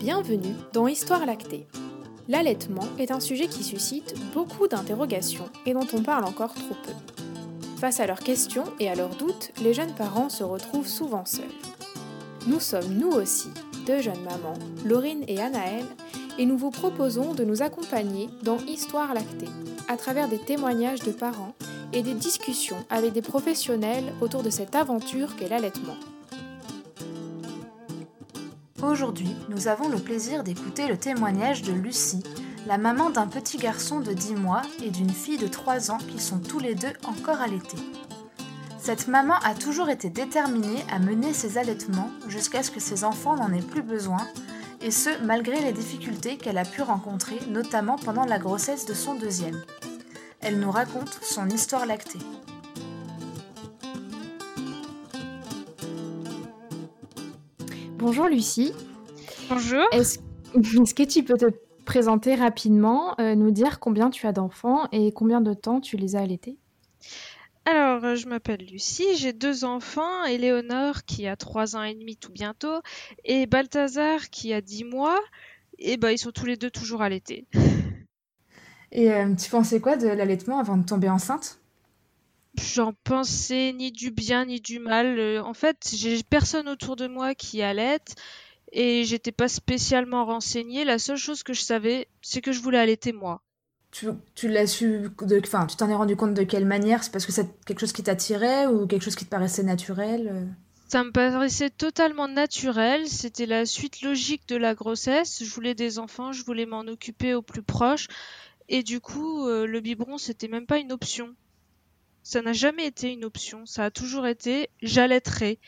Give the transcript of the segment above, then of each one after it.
Bienvenue dans Histoire lactée. L'allaitement est un sujet qui suscite beaucoup d'interrogations et dont on parle encore trop peu. Face à leurs questions et à leurs doutes, les jeunes parents se retrouvent souvent seuls. Nous sommes nous aussi deux jeunes mamans, Laurine et Anaëlle, et nous vous proposons de nous accompagner dans Histoire lactée, à travers des témoignages de parents et des discussions avec des professionnels autour de cette aventure qu'est l'allaitement. Aujourd'hui, nous avons le plaisir d'écouter le témoignage de Lucie, la maman d'un petit garçon de 10 mois et d'une fille de 3 ans qui sont tous les deux encore allaités. Cette maman a toujours été déterminée à mener ses allaitements jusqu'à ce que ses enfants n'en aient plus besoin, et ce malgré les difficultés qu'elle a pu rencontrer, notamment pendant la grossesse de son deuxième. Elle nous raconte son histoire lactée. Bonjour Lucie. Bonjour. Est-ce que tu peux te présenter rapidement, euh, nous dire combien tu as d'enfants et combien de temps tu les as allaités? Alors, euh, je m'appelle Lucie, j'ai deux enfants, Éléonore qui a trois ans et demi tout bientôt, et Balthazar qui a dix mois, et bah ils sont tous les deux toujours allaités. Et euh, tu pensais quoi de l'allaitement avant de tomber enceinte? J'en pensais ni du bien ni du mal. Euh, En fait, j'ai personne autour de moi qui allaite et j'étais pas spécialement renseignée. La seule chose que je savais, c'est que je voulais allaiter moi. Tu, tu l'as su, de, enfin, tu t'en es rendu compte de quelle manière? C'est parce que c'est quelque chose qui t'attirait ou quelque chose qui te paraissait naturel euh? Ça me paraissait totalement naturel, c'était la suite logique de la grossesse. Je voulais des enfants, je voulais m'en occuper au plus proche. Et du coup, euh, le biberon, c'était même pas une option. Ça n'a jamais été une option. Ça a toujours été j'allaiterai.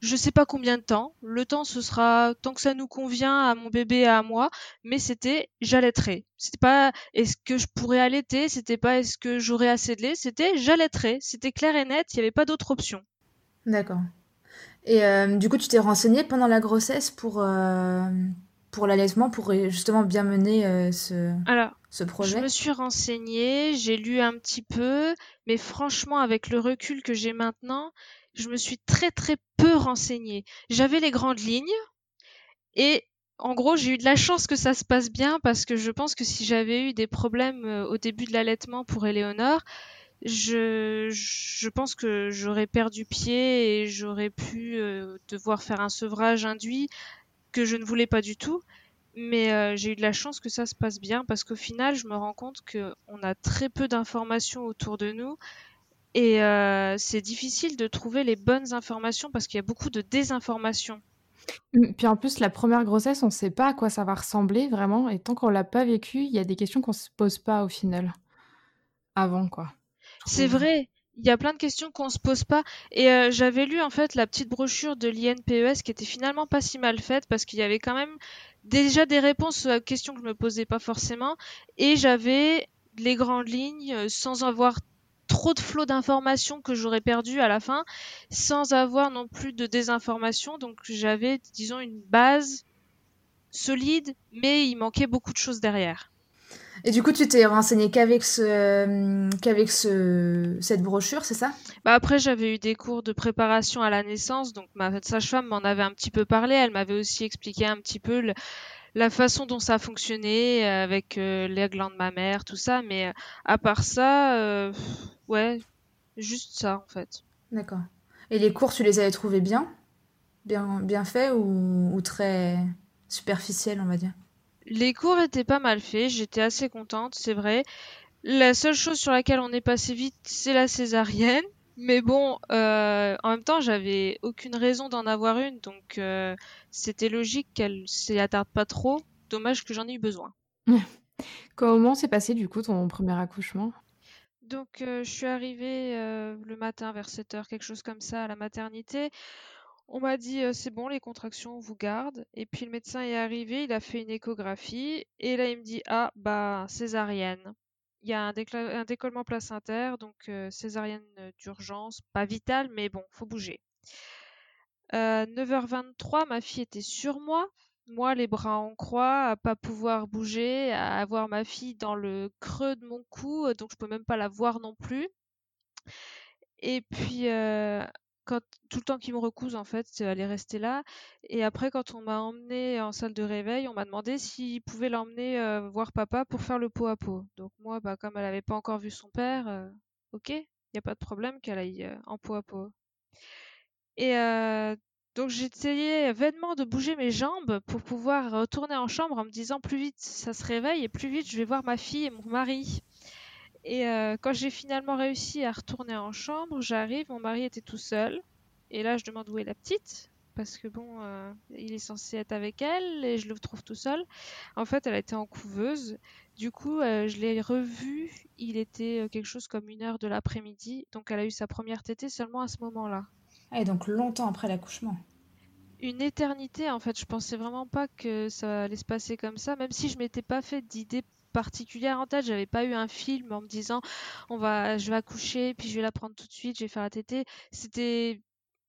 Je sais pas combien de temps. Le temps, ce sera tant que ça nous convient à mon bébé et à moi. Mais c'était j'allaiterai. C'était pas est-ce que je pourrais allaiter? C'était pas est-ce que j'aurais assez de lait? C'était j'allaiterai. C'était clair et net. Il n'y avait pas d'autre option. D'accord. Et euh, du coup, tu t'es renseignée pendant la grossesse pour, euh, pour l'allaitement, pour justement bien mener euh, ce, Alors, ce Je me suis renseignée, j'ai lu un petit peu, mais franchement, avec le recul que j'ai maintenant, je me suis très très peu renseignée. J'avais les grandes lignes et en gros, j'ai eu de la chance que ça se passe bien parce que je pense que si j'avais eu des problèmes euh, au début de l'allaitement pour Éléonore, je, je pense que j'aurais perdu pied et j'aurais pu euh, devoir faire un sevrage induit que je ne voulais pas du tout. Mais euh, j'ai eu de la chance que ça se passe bien parce qu'au final, je me rends compte qu'on a très peu d'informations autour de nous et euh, c'est difficile de trouver les bonnes informations parce qu'il y a beaucoup de désinformation. Mm, Puis en plus, la première grossesse, on ne sait pas à quoi ça va ressembler vraiment, et tant qu'on l'a pas vécu, il y a des questions qu'on se pose pas au final, avant quoi. C'est vrai, il y a plein de questions qu'on se pose pas. Et euh, j'avais lu en fait la petite brochure de l'INPES qui était finalement pas si mal faite parce qu'il y avait quand même déjà des réponses aux questions que je me posais pas forcément. Et j'avais les grandes lignes euh, sans avoir trop de flot d'informations que j'aurais perdu à la fin, sans avoir non plus de désinformation. Donc j'avais, disons, une base solide, mais il manquait beaucoup de choses derrière. Et du coup, tu t'es renseignée qu'avec ce, euh, qu'avec ce, cette brochure, c'est ça? Bah après, j'avais eu des cours de préparation à la naissance, donc ma sage-femme m'en avait un petit peu parlé. Elle m'avait aussi expliqué un petit peu le- la façon dont ça fonctionnait euh, avec euh, les glandes mammaires, tout ça. Mais euh, à part ça, euh, ouais, juste ça en fait. D'accord. Et les cours, tu les avais trouvés bien? Bien, bien faits ou, ou très superficiels, on va dire? Les cours étaient pas mal faits, j'étais assez contente, c'est vrai. La seule chose sur laquelle on est passé vite, c'est la césarienne. Mais bon, euh, en même temps, j'avais aucune raison d'en avoir une, donc euh, c'était logique qu'elle s'y attarde pas trop. Dommage que j'en ai eu besoin. Comment s'est passé du coup ton premier accouchement? Donc euh, je suis arrivée le matin vers 7 heures, quelque chose comme ça, à la maternité. On m'a dit euh, c'est bon, les contractions, on vous garde. Et puis le médecin est arrivé, il a fait une échographie, et là il me dit ah bah césarienne. Il y a un, décollement placentaire, donc euh, césarienne euh, d'urgence, pas vitale, mais bon, faut bouger. Euh, 9h23, ma fille était sur moi. Moi, les bras en croix, à pas pouvoir bouger, à avoir ma fille dans le creux de mon cou, euh, donc je peux même pas la voir non plus. Et puis, euh, tout le temps qu'il me recouse, en fait, elle est restée là. Et après, quand on m'a emmené en salle de réveil, on m'a demandé s'il pouvait l'emmener euh, voir papa pour faire le pot à pot. Donc moi, bah, comme elle n'avait pas encore vu son père, euh, ok, il n'y a pas de problème qu'elle aille euh, en pot à pot. Et donc j'essayais vainement de bouger mes jambes pour pouvoir retourner en chambre en me disant plus vite ça se réveille et plus vite je vais voir ma fille et mon mari. Et euh, quand j'ai finalement réussi à retourner en chambre, j'arrive, mon mari était tout seul. Et là, je demande où est la petite, parce que bon, euh, il est censé être avec elle et je le trouve tout seul. En fait, elle était en couveuse. Du coup, euh, je l'ai revue. Il était quelque chose comme une heure de l'après-midi. Donc, elle a eu sa première tétée seulement à ce moment-là. Et donc longtemps après l'accouchement une éternité en fait. Je pensais vraiment pas que ça allait se passer comme ça, même si je m'étais pas fait d'idée particulière en tête. J'avais pas eu un film en me disant on va, je vais accoucher, puis je vais la prendre tout de suite, je vais faire la tétée. C'était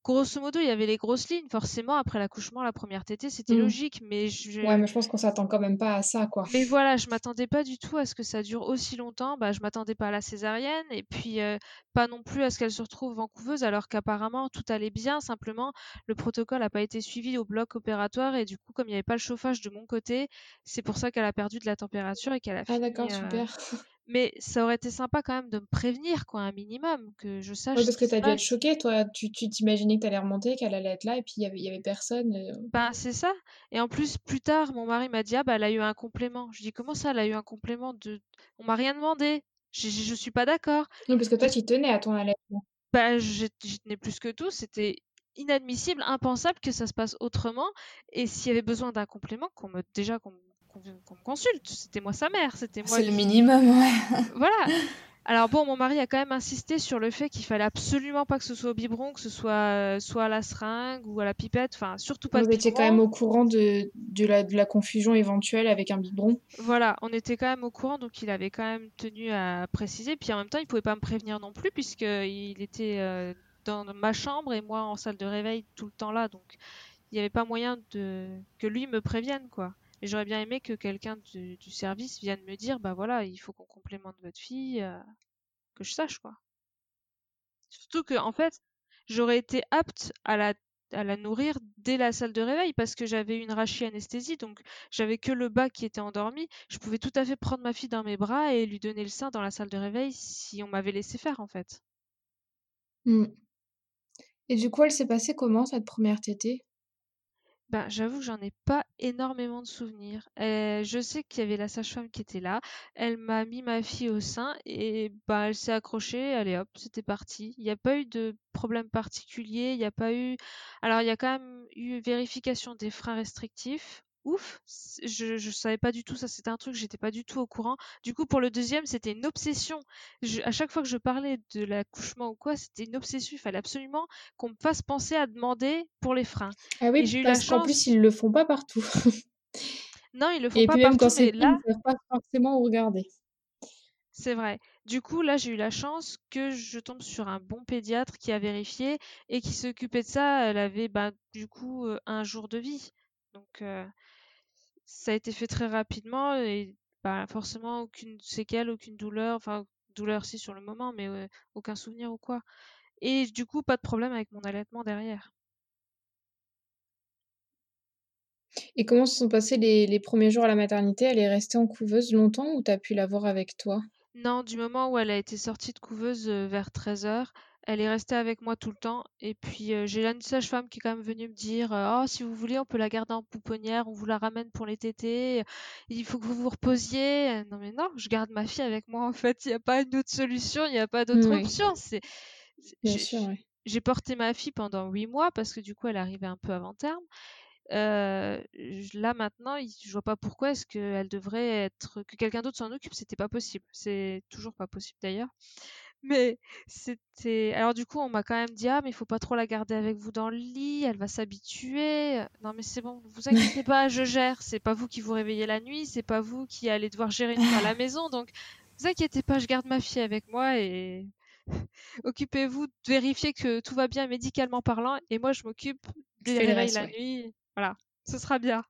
grosso modo, il y avait les grosses lignes. Forcément, après l'accouchement, la première tétée, c'était mmh. logique. Mais je... Ouais, mais je pense qu'on s'attend quand même pas à ça, quoi. Mais voilà, je m'attendais pas du tout à ce que ça dure aussi longtemps. Bah, je m'attendais pas à la césarienne et puis euh, pas non plus à ce qu'elle se retrouve en couveuse, alors qu'apparemment tout allait bien. Simplement, le protocole n'a pas été suivi au bloc opératoire et du coup, comme il n'y avait pas le chauffage de mon côté, c'est pour ça qu'elle a perdu de la température et qu'elle a. Ah d'accord, euh, super. Mais ça aurait été sympa quand même de me prévenir, quoi, un minimum, que je sache. Parce que t'as dû être choquée, toi. Tu t'imaginais que t'allais remonter, qu'elle allait être là, et puis il y avait, y avait personne. Ben, c'est ça. Et en plus, plus tard, mon mari m'a dit, ah, bah, elle a eu un complément. Je dis, comment ça, elle a eu un complément de. On m'a rien demandé. Je, je, suis pas d'accord. Non, parce que toi, tu tenais à ton allaitement. Bah, j'y tenais plus que tout. C'était inadmissible, impensable que ça se passe autrement. Et s'il y avait besoin d'un complément, qu'on me déjà qu'on qu'on me consulte. C'était moi sa mère, c'était moi. C'est le minimum, ouais. voilà. Alors bon, mon mari a quand même insisté sur le fait qu'il fallait absolument pas que ce soit au biberon, que ce soit euh, soit à la seringue ou à la pipette, enfin surtout pas. Vous étiez quand même au courant de, de, la, de la confusion éventuelle avec un biberon. Voilà, on était quand même au courant, donc il avait quand même tenu à préciser. Puis en même temps, il pouvait pas me prévenir non plus puisqu'il était euh, dans ma chambre et moi en salle de réveil tout le temps là, donc il n'y avait pas moyen de que lui me prévienne quoi. Et j'aurais bien aimé que quelqu'un du, service vienne me dire, bah voilà, il faut qu'on complémente votre fille, euh, que je sache quoi. Surtout que en fait, j'aurais été apte à la nourrir dès la salle de réveil parce que j'avais une anesthésie donc j'avais que le bas qui était endormi. Je pouvais tout à fait prendre ma fille dans mes bras et lui donner le sein dans la salle de réveil si on m'avait laissé faire en fait. Mmh. Et du coup, elle s'est passée comment cette première tétée? Ben, j'avoue que j'en ai pas énormément de souvenirs. je sais qu'il y avait la sage-femme qui était là. Elle m'a mis ma fille au sein et bah, elle s'est accrochée. Allez hop, c'était parti. Il n'y a pas eu de problème particulier. Il n'y a pas eu. Alors, il y a quand même eu vérification des freins restrictifs ouf. Je, je savais pas du tout ça. C'était un truc, j'étais pas du tout au courant. Du coup, pour le deuxième, c'était une obsession. à chaque fois que je parlais de l'accouchement ou quoi, c'était une obsession. Il fallait absolument qu'on me fasse penser à demander pour les freins. Ah oui, j'ai parce qu'en plus, ils le font pas partout. non, ils le font pas partout. Quand mais là, ils pas forcément regarder. C'est vrai. Du coup, là, j'ai eu la chance que je tombe sur un bon pédiatre qui a vérifié et qui s'occupait de ça. Elle avait, bah, du coup, euh, un jour de vie. Donc, euh, ça a été fait très rapidement et bah, forcément aucune séquelle, aucune douleur, enfin douleur si sur le moment, mais aucun souvenir ou quoi. Et du coup, pas de problème avec mon allaitement derrière. Et comment se sont passés les, premiers jours à la maternité? Elle est restée en couveuse longtemps ou t'as pu la voir avec toi? Non, du moment où elle a été sortie de couveuse vers 13h, elle est restée avec moi tout le temps. Et puis euh, j'ai une sage-femme qui est quand même venue me dire euh, Oh, si vous voulez, on peut la garder en pouponnière, on vous la ramène pour les tétés. Il faut que vous vous reposiez. Non, mais non, je garde ma fille avec moi en fait. Il n'y a pas une autre solution, il n'y a pas d'autre option. C'est, Bien sûr, J'ai porté ma fille pendant huit mois parce que du coup, elle arrivait un peu avant terme. Euh, là maintenant, je vois pas pourquoi est-ce qu'elle devrait être que quelqu'un d'autre s'en occupe. C'était pas possible. C'est toujours pas possible d'ailleurs. Mais c'était. Alors, du coup, on m'a quand même dit Ah, mais il faut pas trop la garder avec vous dans le lit, elle va s'habituer. Non, mais c'est bon, vous inquiétez pas, je gère. C'est pas vous qui vous réveillez la nuit, c'est pas vous qui allez devoir gérer une à la maison. Donc, vous inquiétez pas, je garde ma fille avec moi et occupez-vous de vérifier que tout va bien médicalement parlant. Et moi, je m'occupe des réveils la nuit. Voilà, ce sera bien.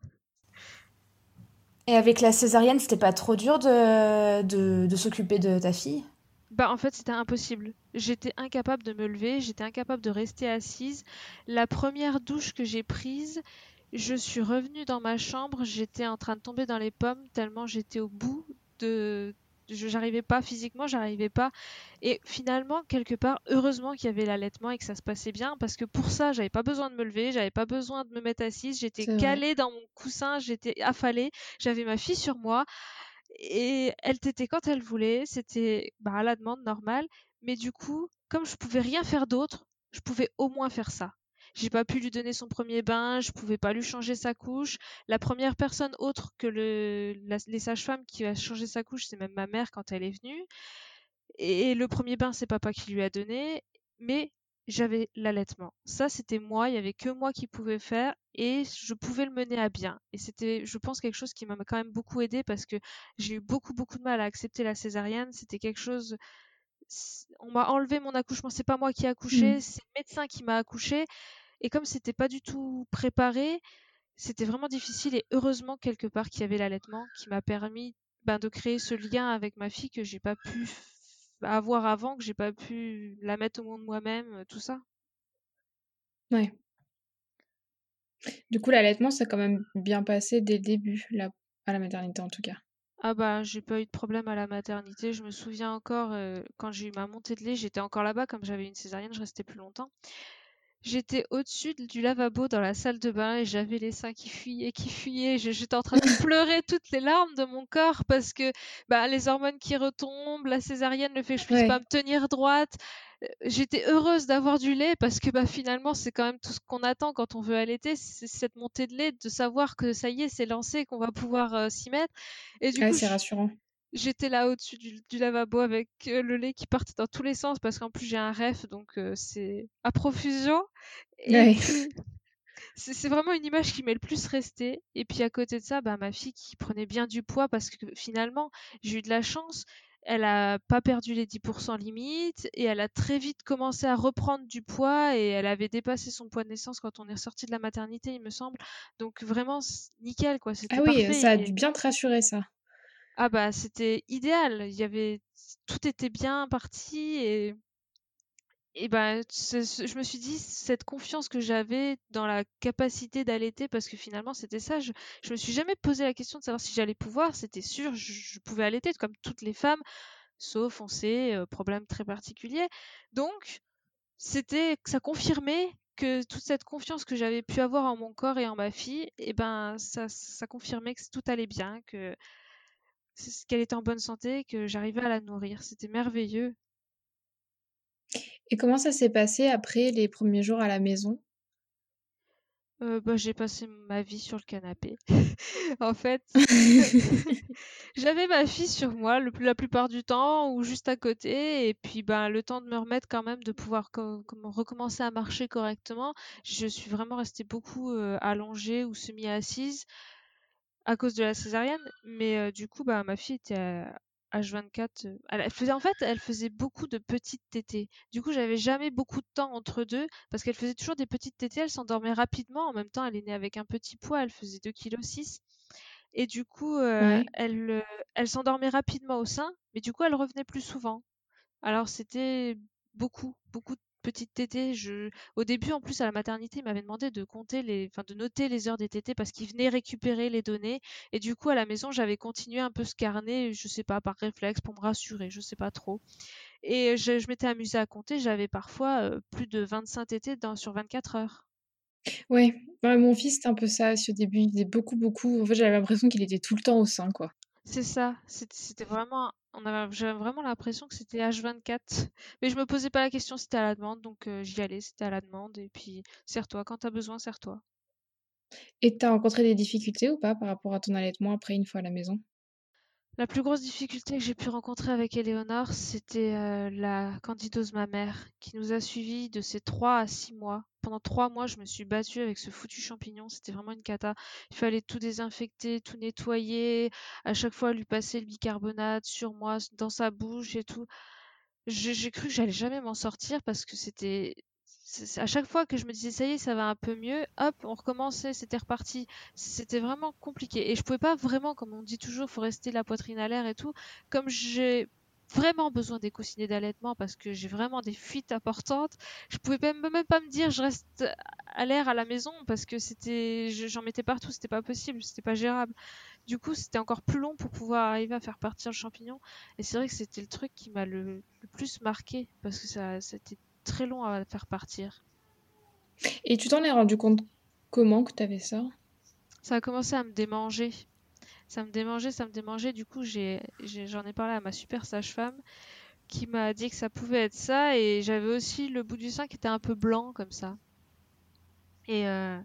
Et avec la césarienne, c'était pas trop dur de, de s'occuper de ta fille? Bah en fait c'était impossible. J'étais incapable de me lever, j'étais incapable de rester assise. La première douche que j'ai prise, je suis revenue dans ma chambre, j'étais en train de tomber dans les pommes tellement j'étais au bout de j'arrivais pas physiquement, j'arrivais pas. Et finalement, quelque part, heureusement qu'il y avait l'allaitement et que ça se passait bien, parce que pour ça, j'avais pas besoin de me lever, j'avais pas besoin de me mettre assise, j'étais calée dans mon coussin, j'étais affalée, j'avais ma fille sur moi, et elle t'était quand elle voulait, c'était bah, à la demande normale, mais du coup, comme je pouvais rien faire d'autre, je pouvais au moins faire ça. J'ai pas pu lui donner son premier bain, je pouvais pas lui changer sa couche. La première personne autre que le, les sages-femmes qui a changé sa couche, c'est même ma mère quand elle est venue. Et le premier bain, c'est papa qui lui a donné. Mais j'avais l'allaitement. Ça, c'était moi, il y avait que moi qui pouvais faire et je pouvais le mener à bien. Et c'était, je pense, quelque chose qui m'a quand même beaucoup aidé parce que j'ai eu beaucoup, beaucoup de mal à accepter la césarienne. C'était quelque chose, on m'a enlevé mon accouchement. C'est pas moi qui ai accouché, mmh. c'est le médecin qui m'a accouché. Et comme c'était pas du tout préparé, c'était vraiment difficile. Et heureusement, quelque part, qu'il y avait l'allaitement qui m'a permis ben, de créer ce lien avec ma fille que j'ai pas pu avoir avant, que j'ai pas pu la mettre au monde moi-même, euh, tout ça. Ouais. Du coup, l'allaitement, ça a quand même bien passé dès le début, là, à la maternité en tout cas. Ah bah j'ai pas eu de problème à la maternité. Je me souviens encore euh, quand j'ai eu ma montée de lait, j'étais encore là-bas comme j'avais une césarienne, je restais plus longtemps. J'étais au-dessus du lavabo dans la salle de bain et j'avais les seins qui fuyaient, qui fuyaient. J'étais en train de pleurer toutes les larmes de mon corps parce que bah, les hormones qui retombent, la césarienne, le fait que je puisse pas me tenir droite. Euh, j'étais heureuse d'avoir du lait parce que bah, finalement, c'est quand même tout ce qu'on attend quand on veut allaiter, c'est cette montée de lait, de savoir que ça y est, c'est lancé, qu'on va pouvoir euh, s'y mettre. Et du coup, c'est rassurant j'étais là au-dessus du, lavabo avec euh, le lait qui partait dans tous les sens parce qu'en plus j'ai un ref donc euh, c'est à profusion. c'est vraiment une image qui m'est le plus restée. Et puis à côté de ça, bah, ma fille qui prenait bien du poids parce que finalement j'ai eu de la chance. Elle a pas perdu les 10% limite et elle a très vite commencé à reprendre du poids et elle avait dépassé son poids de naissance quand on est sorti de la maternité, il me semble. Donc vraiment nickel quoi. Ah oui, ça a dû bien te rassurer ça. Ah bah c'était idéal. Il y avait tout était bien parti et et bah, je me suis dit cette confiance que j'avais dans la capacité d'allaiter parce que finalement c'était ça. Je, je me suis jamais posé la question de savoir si j'allais pouvoir. C'était sûr, je, pouvais allaiter comme toutes les femmes, sauf on sait euh, problème très particulier. Donc c'était ça confirmait que toute cette confiance que j'avais pu avoir en mon corps et en ma fille, et ben ça, ça confirmait que tout allait bien, que qu'elle était en bonne santé, que j'arrivais à la nourrir. C'était merveilleux. Et comment ça s'est passé après les premiers jours à la maison? Euh, bah, j'ai passé ma vie sur le canapé. en fait, j'avais ma fille sur moi le, la plupart du temps ou juste à côté, et puis ben le temps de me remettre quand même, de pouvoir recommencer à marcher correctement. Je suis vraiment restée beaucoup euh, allongée ou semi-assise à cause de la césarienne. Mais euh, du coup, bah, ma fille était à H24. Euh, elle, faisait, en fait, elle faisait beaucoup de petites tétées. Du coup, j'avais jamais beaucoup de temps entre deux parce qu'elle faisait toujours des petites tétées. Elle s'endormait rapidement. En même temps, elle est née avec un petit poids. Elle faisait 2,6 kg. Et du coup, euh, elle, elle s'endormait rapidement au sein, mais du coup, elle revenait plus souvent. Alors, c'était beaucoup, beaucoup de petite tétée. Je... Au début, en plus, à la maternité, il m'avait demandé de compter les, enfin, de noter les heures des tétées parce qu'il venait récupérer les données. Et du coup, à la maison, j'avais continué un peu ce carnet, je sais pas, par réflexe, pour me rassurer, je sais pas trop. Et je, m'étais amusée à compter. J'avais parfois euh, plus de 25 tétées dans, sur 24 heures. Ouais, mon fils, c'était un peu ça. Au début, il faisait beaucoup, beaucoup. En fait, j'avais l'impression qu'il était tout le temps au sein, quoi. C'est ça, c'était vraiment on avait j'avais vraiment l'impression que c'était H24. Mais je me posais pas la question si c'était à la demande, donc euh, j'y allais, c'était à la demande. Et puis, serre-toi, quand t'as besoin, serre-toi. Et t'as rencontré des difficultés ou pas par rapport à ton allaitement après une fois à la maison? La plus grosse difficulté que j'ai pu rencontrer avec Éléonore, c'était euh, la candidose mammaire qui nous a suivis de ces 3 à 6 mois. Pendant 3 mois, je me suis battue avec ce foutu champignon. C'était vraiment une cata. Il fallait tout désinfecter, tout nettoyer, à chaque fois lui passer le bicarbonate sur moi, dans sa bouche et tout. J'ai cru que j'allais jamais m'en sortir parce que c'était à chaque fois que je me disais ça y est, ça va un peu mieux, hop, on recommençait, c'était reparti. C'était vraiment compliqué. Et je pouvais pas vraiment, comme on dit toujours, faut rester la poitrine à l'air et tout. Comme j'ai vraiment besoin des coussinets d'allaitement parce que j'ai vraiment des fuites importantes. Je pouvais même, même pas me dire je reste à l'air à la maison parce que c'était, j'en mettais partout, c'était pas possible, c'était pas gérable. Du coup, c'était encore plus long pour pouvoir arriver à faire partir le champignon. Et c'est vrai que c'était le truc qui m'a le, plus marqué parce que ça, c'était très long à faire partir. Et tu t'en es rendu compte comment que tu avais ça? Ça a commencé à me démanger ça me démangeait, ça me démangeait. Du coup, j'en ai, parlé à ma super sage-femme qui m'a dit que ça pouvait être ça. Et j'avais aussi le bout du sein qui était un peu blanc comme ça. Et euh,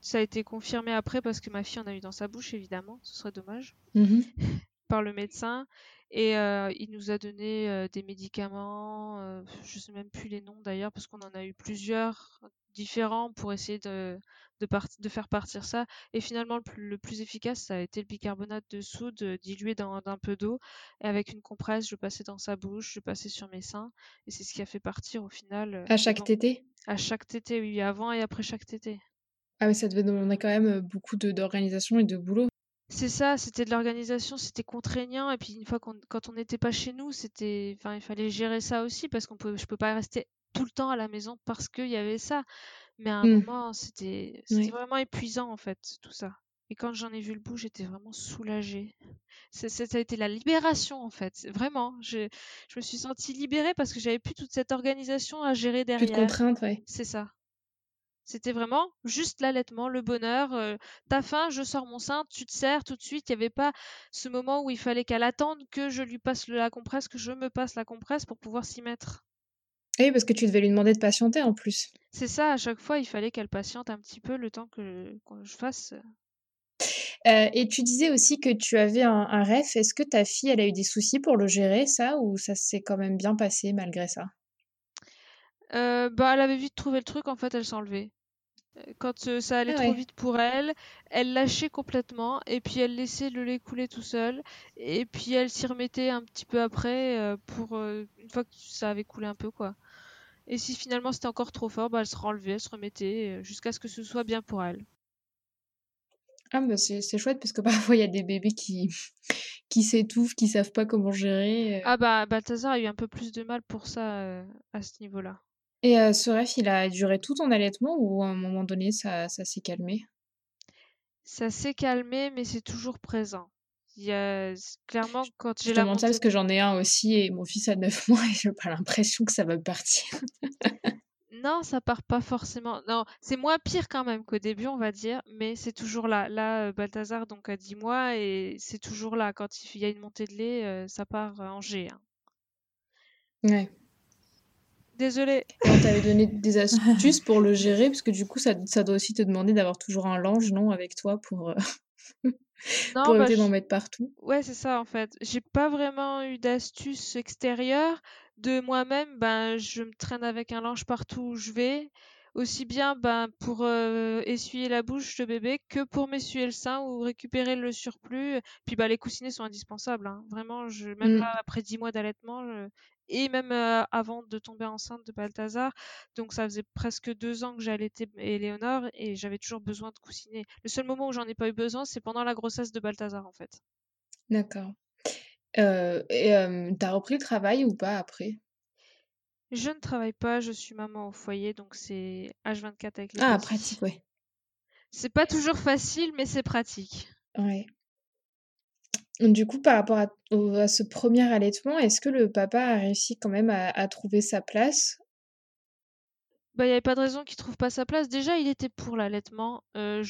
ça a été confirmé après parce que ma fille en a eu dans sa bouche, évidemment. Ce serait dommage. Mmh Par le médecin. Et il nous a donné des médicaments. je sais même plus les noms d'ailleurs parce qu'on en a eu plusieurs différents pour essayer de, de, faire partir ça. Et finalement, le plus, efficace, ça a été le bicarbonate de soude dilué dans un peu d'eau. Et avec une compresse, je passais dans sa bouche, je passais sur mes seins. Et c'est ce qui a fait partir au final. À chaque tété À chaque tété, oui, avant et après chaque tété. Ah, mais ça devait demander quand même beaucoup d'organisation et de boulot. C'est ça, c'était de l'organisation, c'était contraignant. Et puis une fois qu'on, quand on n'était pas chez nous, c'était, enfin, il fallait gérer ça aussi parce qu'on peut, je peux pas rester tout le temps à la maison parce qu'il y avait ça. Mais à un mmh. moment, c'était vraiment épuisant en fait, tout ça. Et quand j'en ai vu le bout, j'étais vraiment soulagée. ça a été la libération en fait. Vraiment, je, je me suis sentie libérée parce que j'avais plus toute cette organisation à gérer derrière. Plus de contraintes, ouais. C'est ça. C'était vraiment juste l'allaitement, le bonheur. Euh, t'as faim, je sors mon sein, tu te sers tout de suite. Il n'y avait pas ce moment où il fallait qu'elle attende que je lui passe la compresse, que je me passe la compresse pour pouvoir s'y mettre. Oui, parce que tu devais lui demander de patienter en plus. C'est ça, à chaque fois, il fallait qu'elle patiente un petit peu le temps que, je fasse. Euh, et tu disais aussi que tu avais un, un rêve. Est-ce que ta fille, elle a eu des soucis pour le gérer, ça, ou ça s'est quand même bien passé malgré ça? Euh, bah, elle avait vite trouvé le truc, en fait, elle s'enlevait. Euh, quand ça allait ah trop vite pour elle, elle lâchait complètement et puis elle laissait le lait couler tout seul et puis elle s'y remettait un petit peu après pour une fois que ça avait coulé un peu quoi. Et si finalement c'était encore trop fort, bah, elle se renlevait, elle se remettait euh, jusqu'à ce que ce soit bien pour elle. Ah bah c'est chouette parce que parfois il y a des bébés qui, qui s'étouffent, qui savent pas comment gérer. Euh. Ah bah Balthazar a eu un peu plus de mal pour ça euh, à ce niveau-là. Et ce rêve, il a duré tout ton allaitement ou à un moment donné ça, ça s'est calmé? Ça s'est calmé mais c'est toujours présent. Il y a clairement quand j'ai la ça parce que j'en ai un aussi et mon fils a 9 mois et j'ai pas l'impression que ça va partir. non, ça part pas forcément. Non, c'est moins pire quand même qu'au début, on va dire, mais c'est toujours là. Là, Balthazar donc a 10 mois et c'est toujours là. Quand il y a une montée de lait, ça part en G. Hein. Ouais. Désolée. On t'avait donné des astuces pour le gérer, parce que du coup, ça, ça doit aussi te demander d'avoir toujours un linge, non, avec toi pour. Euh, non, pour bah, éviter d'en mettre partout? Ouais, c'est ça en fait. J'ai pas vraiment eu d'astuces extérieures. De moi-même, ben, je me traîne avec un linge partout où je vais. Aussi bien ben, pour euh, essuyer la bouche de bébé que pour m'essuyer le sein ou récupérer le surplus. Puis bah, les coussinets sont indispensables. Hein. Vraiment, je, même là, après 10 mois d'allaitement, et même avant de tomber enceinte de Balthazar. Donc ça faisait presque deux ans que j'allaitais Éléonore et j'avais toujours besoin de coussiner. Le seul moment où j'en ai pas eu besoin, c'est pendant la grossesse de Balthazar en fait. D'accord. Euh, et t'as repris le travail ou pas après? Je ne travaille pas, je suis maman au foyer, donc c'est H24 avec les Ah, pratique, ouais. C'est pas toujours facile, mais c'est pratique. Ouais. Du coup, par rapport à ce premier allaitement, est-ce que le papa a réussi quand même à trouver sa place? Bah, il y avait pas de raison qu'il trouve pas sa place. Déjà, il était pour l'allaitement, euh,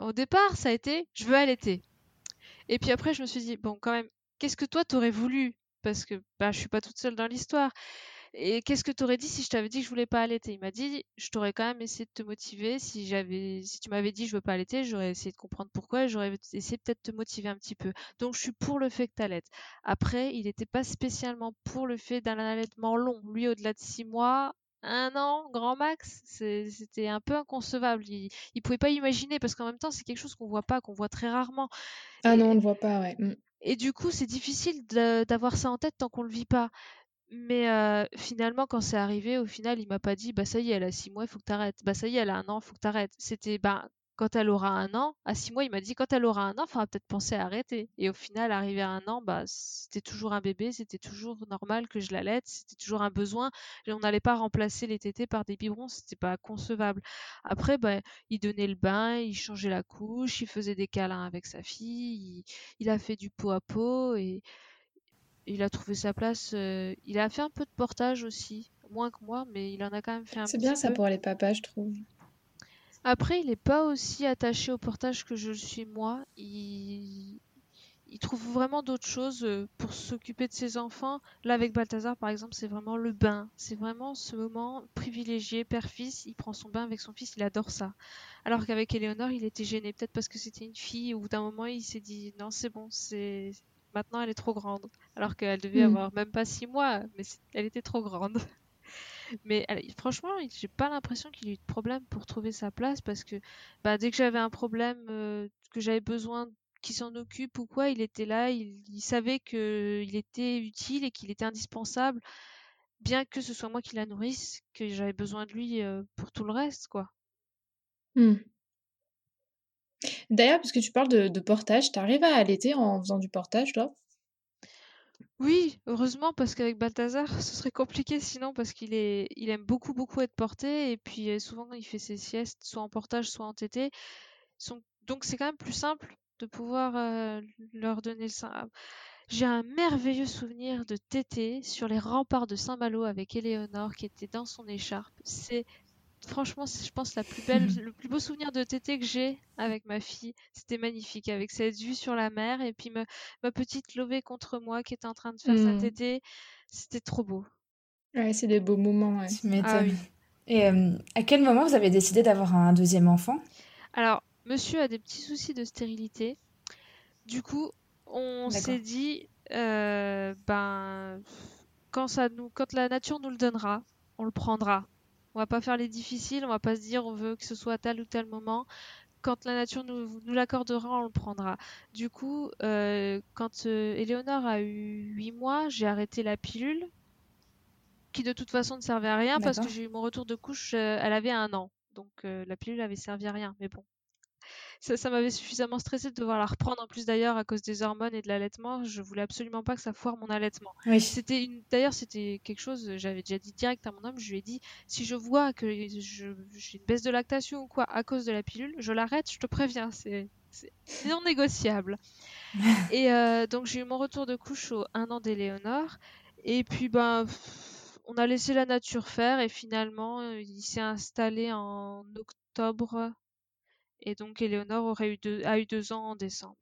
au départ, ça a été: «Je veux allaiter» et puis après, je me suis dit: «Bon, quand même, qu'est-ce que toi t'aurais voulu?» parce que, bah, je suis pas toute seule dans l'histoire. Et qu'est-ce que tu aurais dit si je t'avais dit que je voulais pas allaiter? Il m'a dit, je t'aurais quand même essayé de te motiver. Si j'avais, si tu m'avais dit je veux pas allaiter, j'aurais essayé de comprendre pourquoi et j'aurais essayé peut-être de te motiver un petit peu. Donc je suis pour le fait que tu allaites. Après, il n'était pas spécialement pour le fait d'un allaitement long. Lui, au-delà de six mois, un an, grand max, c'était un peu inconcevable. Il, il pouvait pas imaginer parce qu'en même temps, c'est quelque chose qu'on voit pas, qu'on voit très rarement. Ah non, on ne voit pas, ouais. Mmh. Et du coup, c'est difficile d'avoir ça en tête tant qu'on le vit pas. Mais euh, finalement, quand c'est arrivé, au final, il m'a pas dit, bah ça y est, elle a six mois, il faut que t'arrêtes. Bah ça y est, elle a un an, il faut que t'arrêtes. C'était, bah quand elle aura un an, à six mois, il m'a dit quand elle aura un an, il faudra peut-être penser à arrêter. Et au final, arrivé à un an, bah, c'était toujours un bébé, c'était toujours normal que je l'allaite, c'était toujours un besoin. Et on n'allait pas remplacer les tétés par des biberons, c'était pas concevable. Après, bah, il donnait le bain, il changeait la couche, il faisait des câlins avec sa fille, il, a fait du pot à pot et il a trouvé sa place. Euh, il a fait un peu de portage aussi, moins que moi, mais il en a quand même fait un peu. C'est bien ça pour les papas, je trouve. Après, il n'est pas aussi attaché au portage que je le suis moi. Il, il trouve vraiment d'autres choses euh, pour s'occuper de ses enfants. Là, avec Balthazar, par exemple, c'est vraiment le bain. C'est vraiment ce moment privilégié, père-fils. Il prend son bain avec son fils, il adore ça. Alors qu'avec Éléonore, il était gêné, peut-être parce que c'était une fille. Au bout d'un moment, il s'est dit non, c'est bon, c'est maintenant elle est trop grande. Alors qu'elle devait hmm. avoir même pas six mois, mais elle était trop grande. Mais franchement, j'ai pas l'impression qu'il ait eu de problème pour trouver sa place parce que bah, dès que j'avais un problème, euh, que j'avais besoin qu'il s'en occupe ou quoi, il était là, il, savait qu'il était utile et qu'il était indispensable, bien que ce soit moi qui la nourrisse, que j'avais besoin de lui euh, pour tout le reste, quoi. Mmh. D'ailleurs, puisque tu parles de, portage, t'arrives à allaiter en faisant du portage, là oui, heureusement, parce qu'avec Balthazar, ce serait compliqué sinon, parce qu'il aime beaucoup, beaucoup être porté, et puis euh, souvent il fait ses siestes, soit en portage, soit en tété. Donc c'est quand même plus simple de pouvoir euh, leur donner le sein. J'ai un merveilleux souvenir de tété sur les remparts de Saint-Malo avec Éléonore qui était dans son écharpe. C'est franchement, je pense la plus belle, le plus beau souvenir de tété que j'ai avec ma fille. C'était magnifique, avec cette vue sur la mer et puis ma, petite levée contre moi qui était en train de faire sa mmh. tété. C'était trop beau. Ouais, c'est des beaux moments. Ouais. Ah et euh, à quel moment vous avez décidé d'avoir un deuxième enfant? Alors, monsieur a des petits soucis de stérilité. Du coup, on s'est dit, euh, ben, quand, ça nous, quand la nature nous le donnera, on le prendra. On va pas faire les difficiles, on va pas se dire on veut que ce soit à tel ou tel moment. Quand la nature nous, l'accordera, on le prendra. Du coup, euh, quand euh, a eu 8 mois, j'ai arrêté la pilule, qui de toute façon ne servait à rien parce que j'ai eu mon retour de couche, euh, elle avait un an. Donc la pilule avait servi à rien. Mais bon, ça, m'avait suffisamment stressé de devoir la reprendre en plus d'ailleurs à cause des hormones et de l'allaitement. Je voulais absolument pas que ça foire mon allaitement. C'était une... D'ailleurs, c'était quelque chose, j'avais déjà dit direct à mon homme, je lui ai dit si je vois que j'ai une baisse de lactation ou quoi à cause de la pilule, je l'arrête, je te préviens. C'est non négociable. et euh, donc j'ai eu mon retour de couche au un an d'Éléonore. Et puis ben on a laissé la nature faire et finalement il s'est installé en octobre et donc Éléonore aurait eu deux, a eu deux ans en décembre.